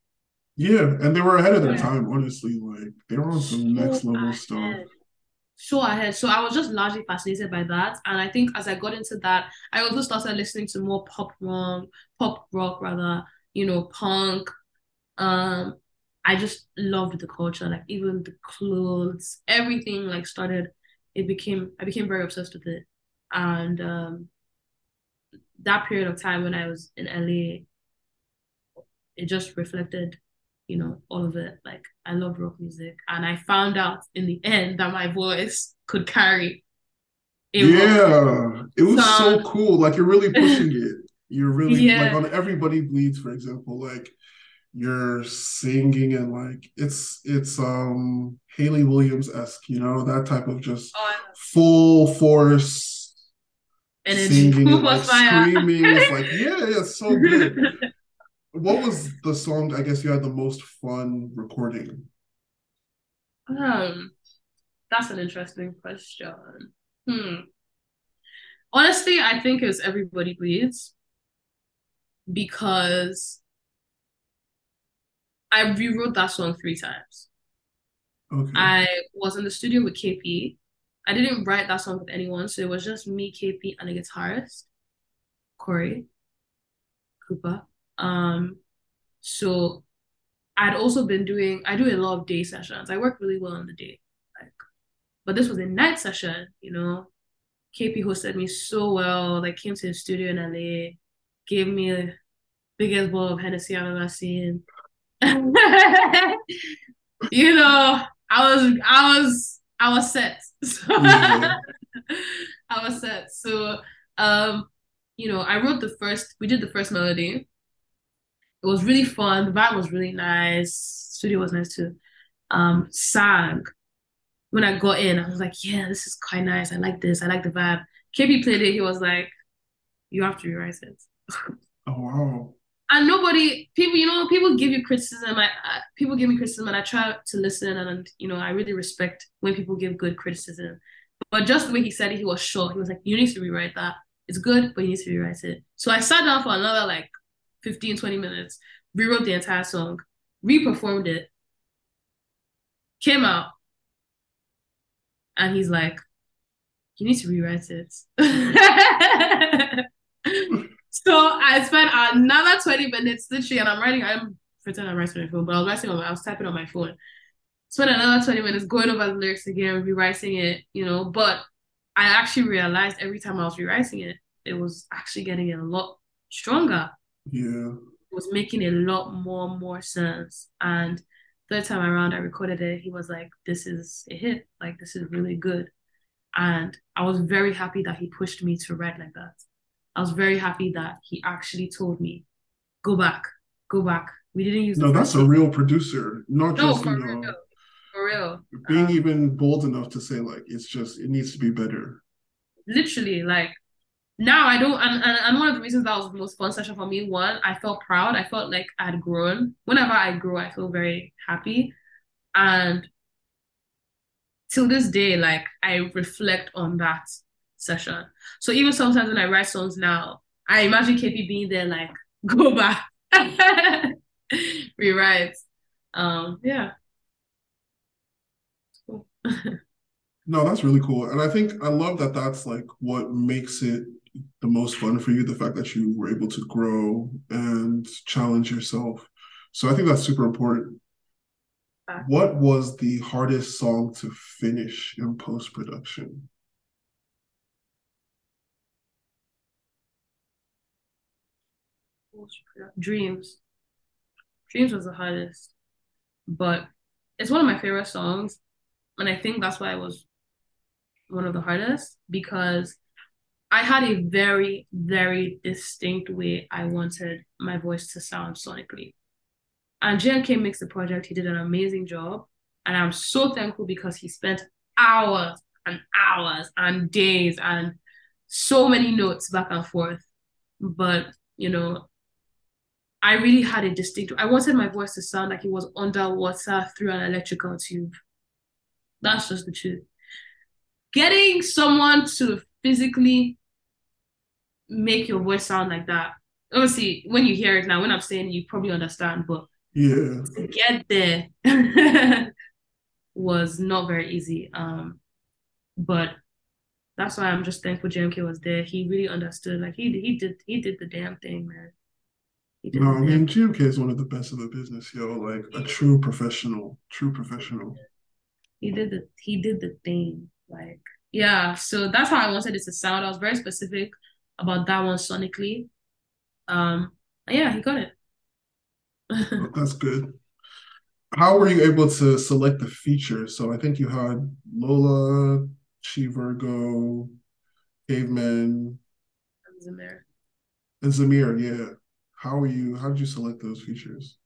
S1: Yeah, and they were ahead of their
S2: Yeah.
S1: time, honestly. Like they were on some next
S2: So
S1: level stuff.
S2: ahead. So ahead. So I was just largely fascinated by that. And I think as I got into that, I also started listening to more pop rock, pop rock rather, you know, punk. Um, I just loved the culture, like even the clothes, everything like started, it became I became very obsessed with it. And um that period of time when I was in LA, it just reflected, you know, all of it. Like I love rock music, and I found out in the end that my voice could carry rock.
S1: Yeah, it was so
S2: song.
S1: cool. Like you're really pushing it. You're really like on Everybody Bleeds, for example, like you're singing and like it's it's um Hayley Williams-esque, you know, that type of just
S2: Oh,
S1: full force
S2: energy,
S1: singing and like screaming. It's like, yeah, yeah, it's so good. What was the song I guess you had the most fun recording?
S2: um, that's an interesting question. Hmm. Honestly, I think it's Everybody Bleeds because I rewrote that song three times.
S1: Okay.
S2: I was in the studio with KP. I didn't write that song with anyone, so it was just me, KP, and a guitarist, Corey Cooper. Um, so I'd also been doing I do a lot of day sessions. I work really well in the day. Like, but this was a night session, you know. KP hosted me so well, like came to the studio in LA, gave me a biggest bowl of Hennessy I've ever seen. you know, I was I was I was set. So
S1: Yeah.
S2: I was set. So um, you know, I wrote the first we did the first melody. It was really fun. The vibe was really nice. Studio was nice too. Um, sang. When I got in, I was like, yeah, this is quite nice. I like this. I like the vibe. KB played it. He was like, you have to rewrite it.
S1: Oh wow.
S2: And nobody people you know people give you criticism. I, I people give me criticism and i try to listen and you know i really respect when people give good criticism. But just the way he said it he was sure he was like you need to rewrite that. It's good but you need to rewrite it. So i sat down for another like 15 20 minutes rewrote the entire song re-performed it came out and he's like you need to rewrite it So I spent another 20 minutes literally, and I'm writing, I'm pretending I'm writing on my phone, but I was writing on my, I was typing on my phone. Spent another 20 minutes going over the lyrics again, rewriting it, you know. But I actually realized every time I was rewriting it, it was actually getting a lot stronger.
S1: Yeah.
S2: It was making a lot more more sense. And third time around I recorded it, he was like, This is a hit, like this is really good. And I was very happy that he pushed me to write like that. I was very happy that he actually told me, go back, go back. We didn't use
S1: No, that's a real producer, not
S2: No,
S1: just, you know,
S2: real. For real.
S1: being
S2: Um,
S1: even bold enough to say like it's just it needs to be better.
S2: literally, like now I don't and, and, and one of the reasons that was the most fun session for me, one, I felt proud. I felt like I'd grown. Whenever I grow, I feel very happy. And till this day, like I reflect on that session. So even sometimes when I write songs now, I imagine KP being there, like, go back, rewrite. Um, yeah. Cool.
S1: No, that's really cool. And I think I love that that's like what makes it the most fun for you, the fact that you were able to grow and challenge yourself. So I think that's super important. What was the hardest song to finish in post-production?
S2: Dreams. Dreams was the hardest, but it's one of my favorite songs. and I think that's why it was one of the hardest because I had a very, very distinct way I wanted my voice to sound sonically. And JMK mixed the project. He did an amazing job. And I'm so thankful because he spent hours and hours and days and so many notes back and forth. But, you know, I really had a distinct, I wanted my voice to sound like it was underwater through an electrical tube. That's just the truth. Getting someone to physically make your voice sound like that. Obviously, when you hear it now, when I'm saying you probably understand, but
S1: yeah,
S2: to get there was not very easy. Um, but that's why I'm just thankful JMK was there. He really understood. Like he he did he did the damn thing, man.
S1: No, I mean JMK is one of the best in the business, yo. Like a true professional, true professional.
S2: He did the he did the thing. Like yeah, so that's how I wanted it to sound. I was very specific about that one sonically. Um, yeah, he got it.
S1: well, that's good. How were you able to select the features? So I think you had Lola, Chi Virgo, Caveman,
S2: and Zamir.
S1: And Zamir, yeah. How are you? How did you select those features?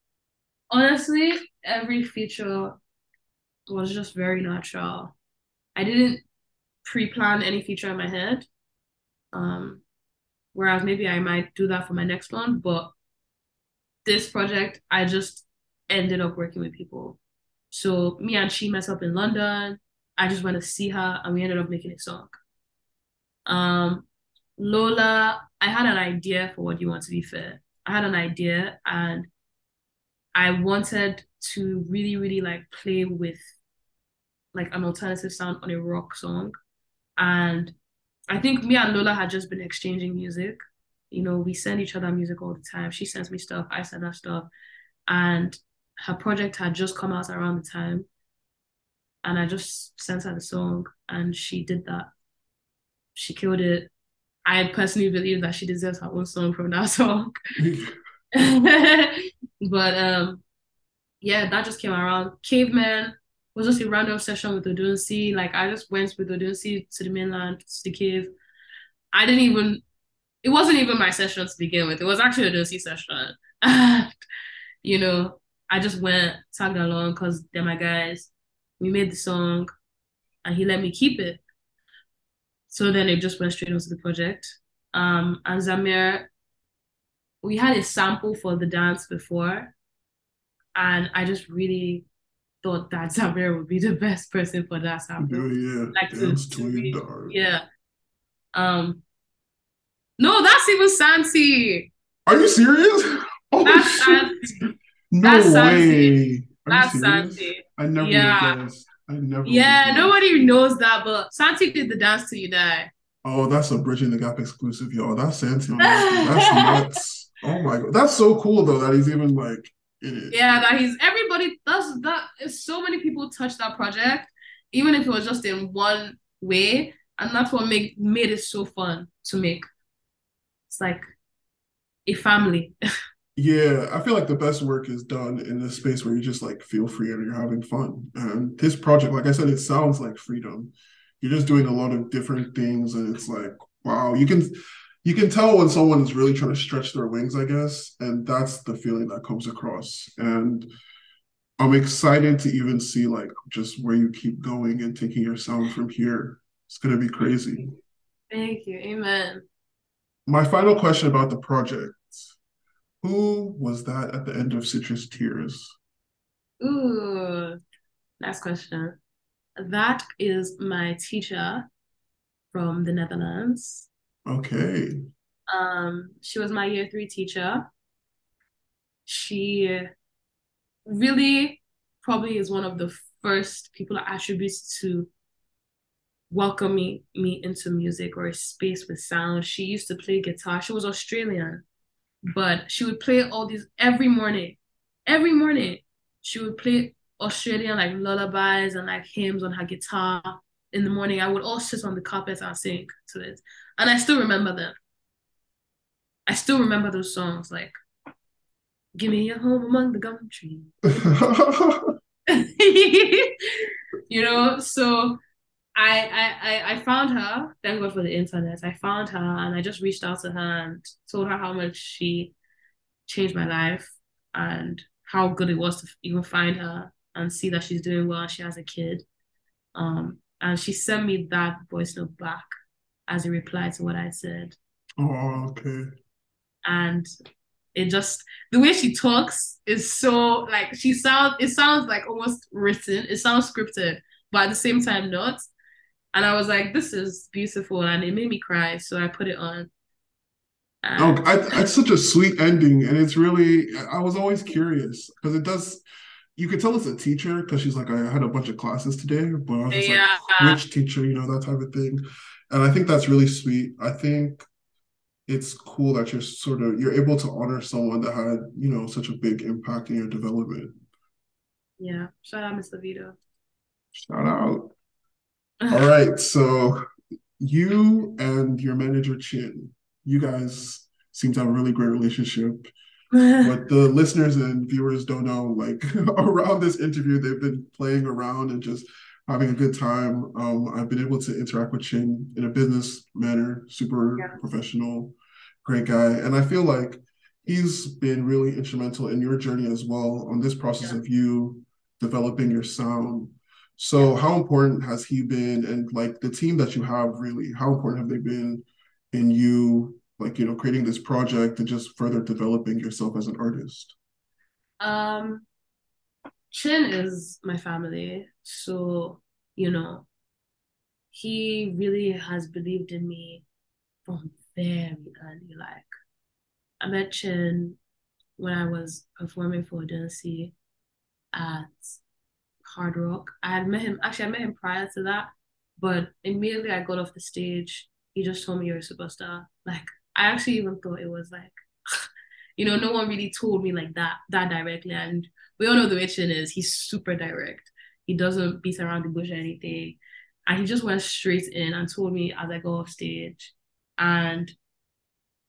S2: Honestly, every feature was just very natural. I didn't pre-plan any feature in my head. Um, whereas maybe I might do that for my next one, but this project I just ended up working with people. So me and she met up in London. I just went to see her and we ended up making a song. Um Lola, I had an idea for what you want to be fair. I had an idea and I wanted to really, really like play with like an alternative sound on a rock song. And I think me and Lola had just been exchanging music. You know, we send each other music all the time. She sends me stuff, I send her stuff. And her project had just come out around the time. And I just sent her the song and she did that. She killed it. I personally believe that she deserves her own song from that song. but um yeah, that just came around. Caveman was just a random session with Odunsi. Like I just went with Odunsi to the mainland, to the cave. I didn't even it wasn't even my session to begin with. It was actually a Odunsi session. you know, I just went, tagged along because they're my guys. We made the song and he let me keep it. So then it just went straight into the project. Um, and Zamir, we had a sample for the dance before, and I just really thought that Zamir would be the best person for that sample.
S1: Oh, yeah,
S2: like
S1: dance to,
S2: yeah. Um, no, that's even Santi.
S1: Are you serious?
S2: Oh, that's Santi.
S1: No that's way.
S2: That's Santi.
S1: I never yeah. guessed. I never.
S2: Yeah, nobody knows that, but Santi did the dance till you die.
S1: Oh, that's a bridging the gap exclusive, y'all. That's Santi. that's nuts. Oh my god, that's so cool though that he's even like.
S2: Yeah, that he's everybody. That's that. so many people touched that project, even if it was just in one way, and that's what made made it so fun to make. It's like a family.
S1: Yeah, I feel like the best work is done in a space where you just like feel free and you're having fun. And this project, like I said, it sounds like freedom. You're just doing a lot of different things, and it's like, wow, you can you can tell when someone is really trying to stretch their wings, I guess, and that's the feeling that comes across. And I'm excited to even see like just where you keep going and taking your sound from here. It's gonna be crazy.
S2: Thank you. Amen.
S1: My final question about the project who was that at the end of Citrus Tears?
S2: Ooh, last question. That is my teacher from the Netherlands.
S1: Okay.
S2: Um, she was my year three teacher. She really probably is one of the first people attributes to welcome me, me into music or a space with sound. She used to play guitar. She was Australian but she would play all these every morning. Every morning, she would play Australian like lullabies and like hymns on her guitar. In the morning, I would all sit on the carpet and sing to it, and I still remember them. I still remember those songs like "Give Me a Home Among the Gum Trees." you know, so I, I I found her. Thank God for the internet. I found her and I just reached out to her and told her how much she changed my life and how good it was to even find her and see that she's doing well. She has a kid. Um, and she sent me that voice note back as a reply to what I said.
S1: Oh, okay.
S2: And it just the way she talks is so like she sounds it sounds like almost written. It sounds scripted, but at the same time not. And I was like, this is beautiful, and it made me cry. So I put it on.
S1: oh, I, it's such a sweet ending, and it's really. I was always curious because it does. You could tell it's a teacher because she's like, I had a bunch of classes today, but I was just yeah. like, which teacher, you know, that type of thing. And I think that's really sweet. I think it's cool that you're sort of you're able to honor someone that had you know such a big impact in your development.
S2: Yeah, shout out, Mr. Vito.
S1: Shout out. All right. So you and your manager Chin, you guys seem to have a really great relationship. what the listeners and viewers don't know, like around this interview, they've been playing around and just having a good time. Um, I've been able to interact with Chin in a business manner, super yeah. professional, great guy. And I feel like he's been really instrumental in your journey as well on this process yeah. of you developing your sound so how important has he been and like the team that you have really, how important have they been in you like, you know, creating this project and just further developing yourself as an artist?
S2: Um Chin is my family. So, you know, he really has believed in me from very early. Like I met Chin when I was performing for Odunsi at hard rock. I had met him actually I met him prior to that, but immediately I got off the stage, he just told me you're a superstar. Like I actually even thought it was like you know, no one really told me like that that directly. And we all know the way is, he's super direct. He doesn't beat around the bush or anything. And he just went straight in and told me as I go off stage. And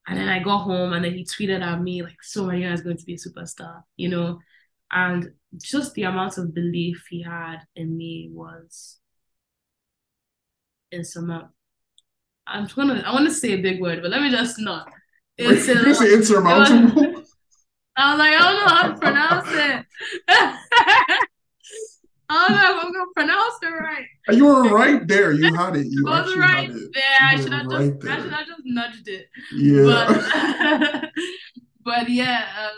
S2: and then I got home and then he tweeted at me like, so are you guys going to be a superstar? You know? And just the amount of belief he had in me was insurmountable. I'm gonna I want to say a big word, but let me just not.
S1: It's Wait, insurmountable.
S2: I was like, I don't know how to pronounce it. I don't know if I'm gonna pronounce it right.
S1: You were right there. You had it. You
S2: I was right there. I should have right just I should have just nudged it.
S1: Yeah.
S2: But, but yeah, uh,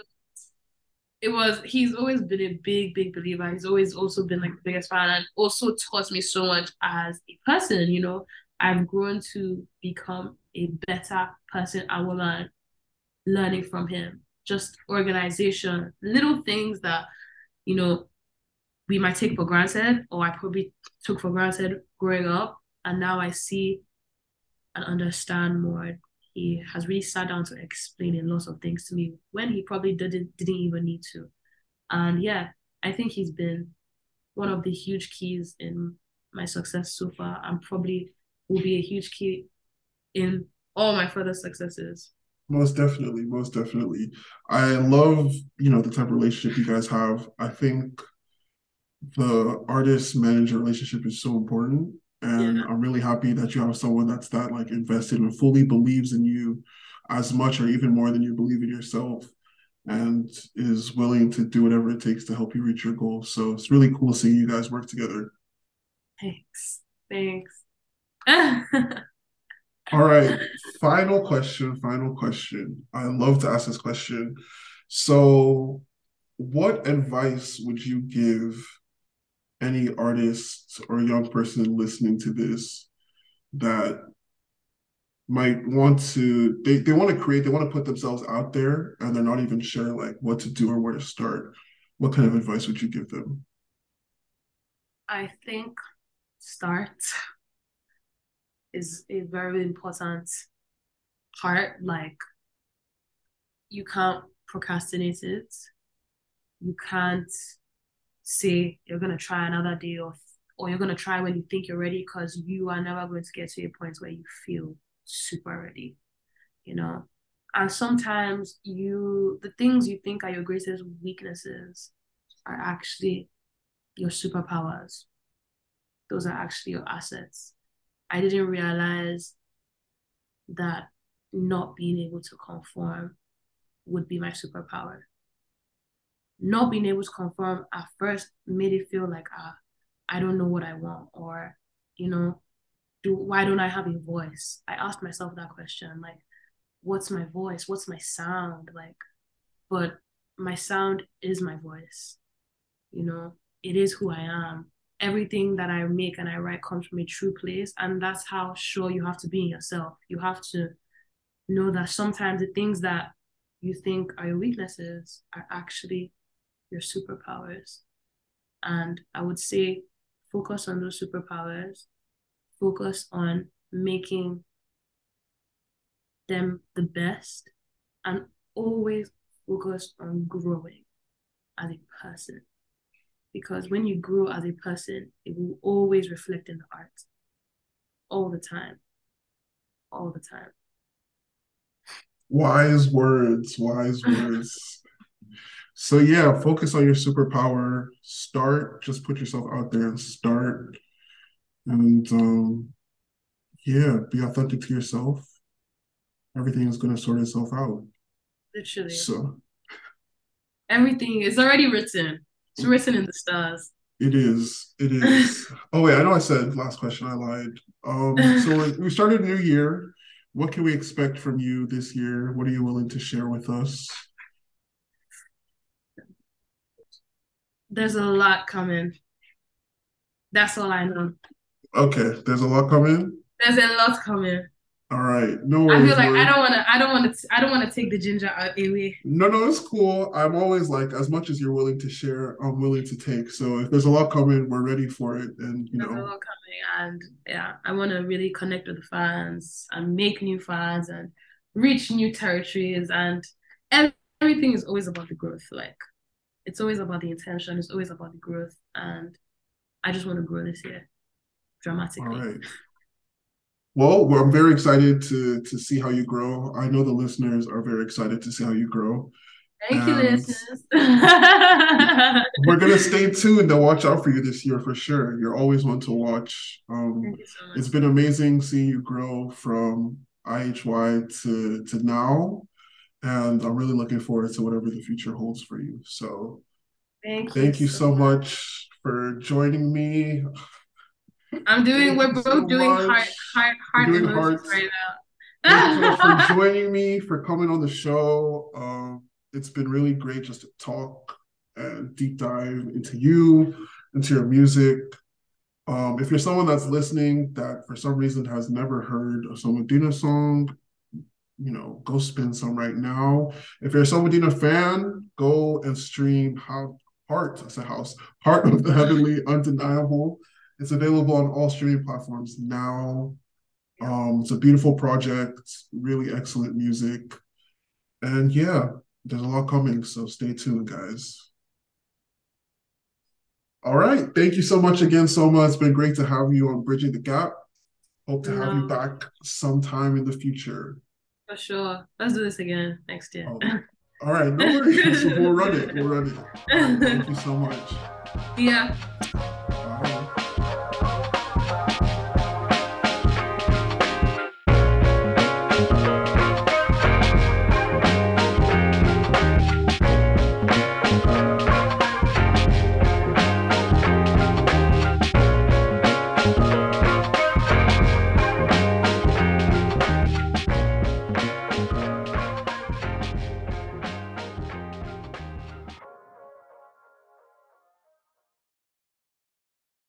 S2: it was he's always been a big big believer. He's always also been like the biggest fan and also taught me so much as a person you know. I've grown to become a better person and woman learning from him. Just organization little things that you know we might take for granted or i probably took for granted growing up. And now i see and understand more he has really sat down to explain a lot of things to me when he probably didn't didn't even need to. And yeah, I think he's been one of the huge keys in my success so far and probably will be a huge key in all my further successes.
S1: Most definitely, most definitely. I love, you know, the type of relationship you guys have. I think the artist manager relationship is so important and yeah. I'm really happy that you have someone that's that like invested and fully believes in you as much or even more than you believe in yourself and is willing to do whatever it takes to help you reach your goals. So it's really cool seeing you guys work together.
S2: Thanks. Thanks.
S1: All right. Final question. Final question. I love to ask this question. So, what advice would you give any artists or young person listening to this that might want to they, they want to create they want to put themselves out there and they're not even sure like what to do or where to start what kind of advice would you give them?
S2: I think start is a very important part like you can't procrastinate it. You can't say you're gonna try another day or or you're gonna try when you think you're ready because you are never going to get to a point where you feel super ready, you know. And sometimes you the things you think are your greatest weaknesses are actually your superpowers. Those are actually your assets. I didn't realize that not being able to conform would be my superpower. Not being able to confirm at first made it feel like ah, I don't know what I want, or you know, do why don't I have a voice? I asked myself that question, like, what's my voice? What's my sound? Like, but my sound is my voice. You know, it is who I am. Everything that I make and I write comes from a true place. And that's how sure you have to be in yourself. You have to know that sometimes the things that you think are your weaknesses are actually your superpowers. And I would say focus on those superpowers, focus on making them the best, and always focus on growing as a person. Because when you grow as a person, it will always reflect in the art. All the time. All the time.
S1: Wise words, wise words. So yeah, focus on your superpower. Start, just put yourself out there and start. And um yeah, be authentic to yourself. Everything is gonna sort itself out.
S2: Literally.
S1: So
S2: everything is already written. It's written in the stars.
S1: It is. It is. oh wait, I know I said last question. I lied. Um, so we started a new year. What can we expect from you this year? What are you willing to share with us?
S2: There's a lot coming. That's all I know.
S1: Okay, there's a lot coming.
S2: There's a lot coming.
S1: All right, no worries.
S2: I feel like I don't want to. I don't want to. I don't want to take the ginger out away.
S1: No, no, it's cool. I'm always like, as much as you're willing to share, I'm willing to take. So if there's a lot coming, we're ready for it, and you know.
S2: there's
S1: know,
S2: a lot coming, and yeah, I want to really connect with the fans and make new fans and reach new territories, and everything is always about the growth. Like, it's always about the intention. It's always about the growth, and I just want to grow this year dramatically.
S1: All right. Well, I'm very excited to to see how you grow. I know the listeners are very excited to see how you grow.
S2: Thank and you, listeners.
S1: we're gonna stay tuned and watch out for you this year for sure. You're always one to watch. Um, so it's been amazing seeing you grow from IHY to to now, and I'm really looking forward to whatever the future holds for you. So,
S2: thank,
S1: thank you,
S2: you
S1: so much. much for joining me.
S2: I'm doing. We're both so doing much. heart heart heart doing hearts right
S1: now. Thank you for joining me for coming on the show. Um, it's been really great just to talk and deep dive into you, into your music. Um, if you're someone that's listening that for some reason has never heard a Somadina song, you know, go spin some right now. If you're a Somadina fan, go and stream how Heart, I said house, Heart of the Heavenly Undeniable. It's available on all streaming platforms now. Um, it's a beautiful project, really excellent music. And yeah, there's a lot coming, so stay tuned, guys. All right. Thank you so much again, Soma. It's been great to have you on Bridging the Gap. Hope to have you back sometime in the future.
S2: For sure. Let's do this again next year. Oh.
S1: All right. No worries. we'll run it. We'll run it. Right, thank you so much.
S2: Yeah.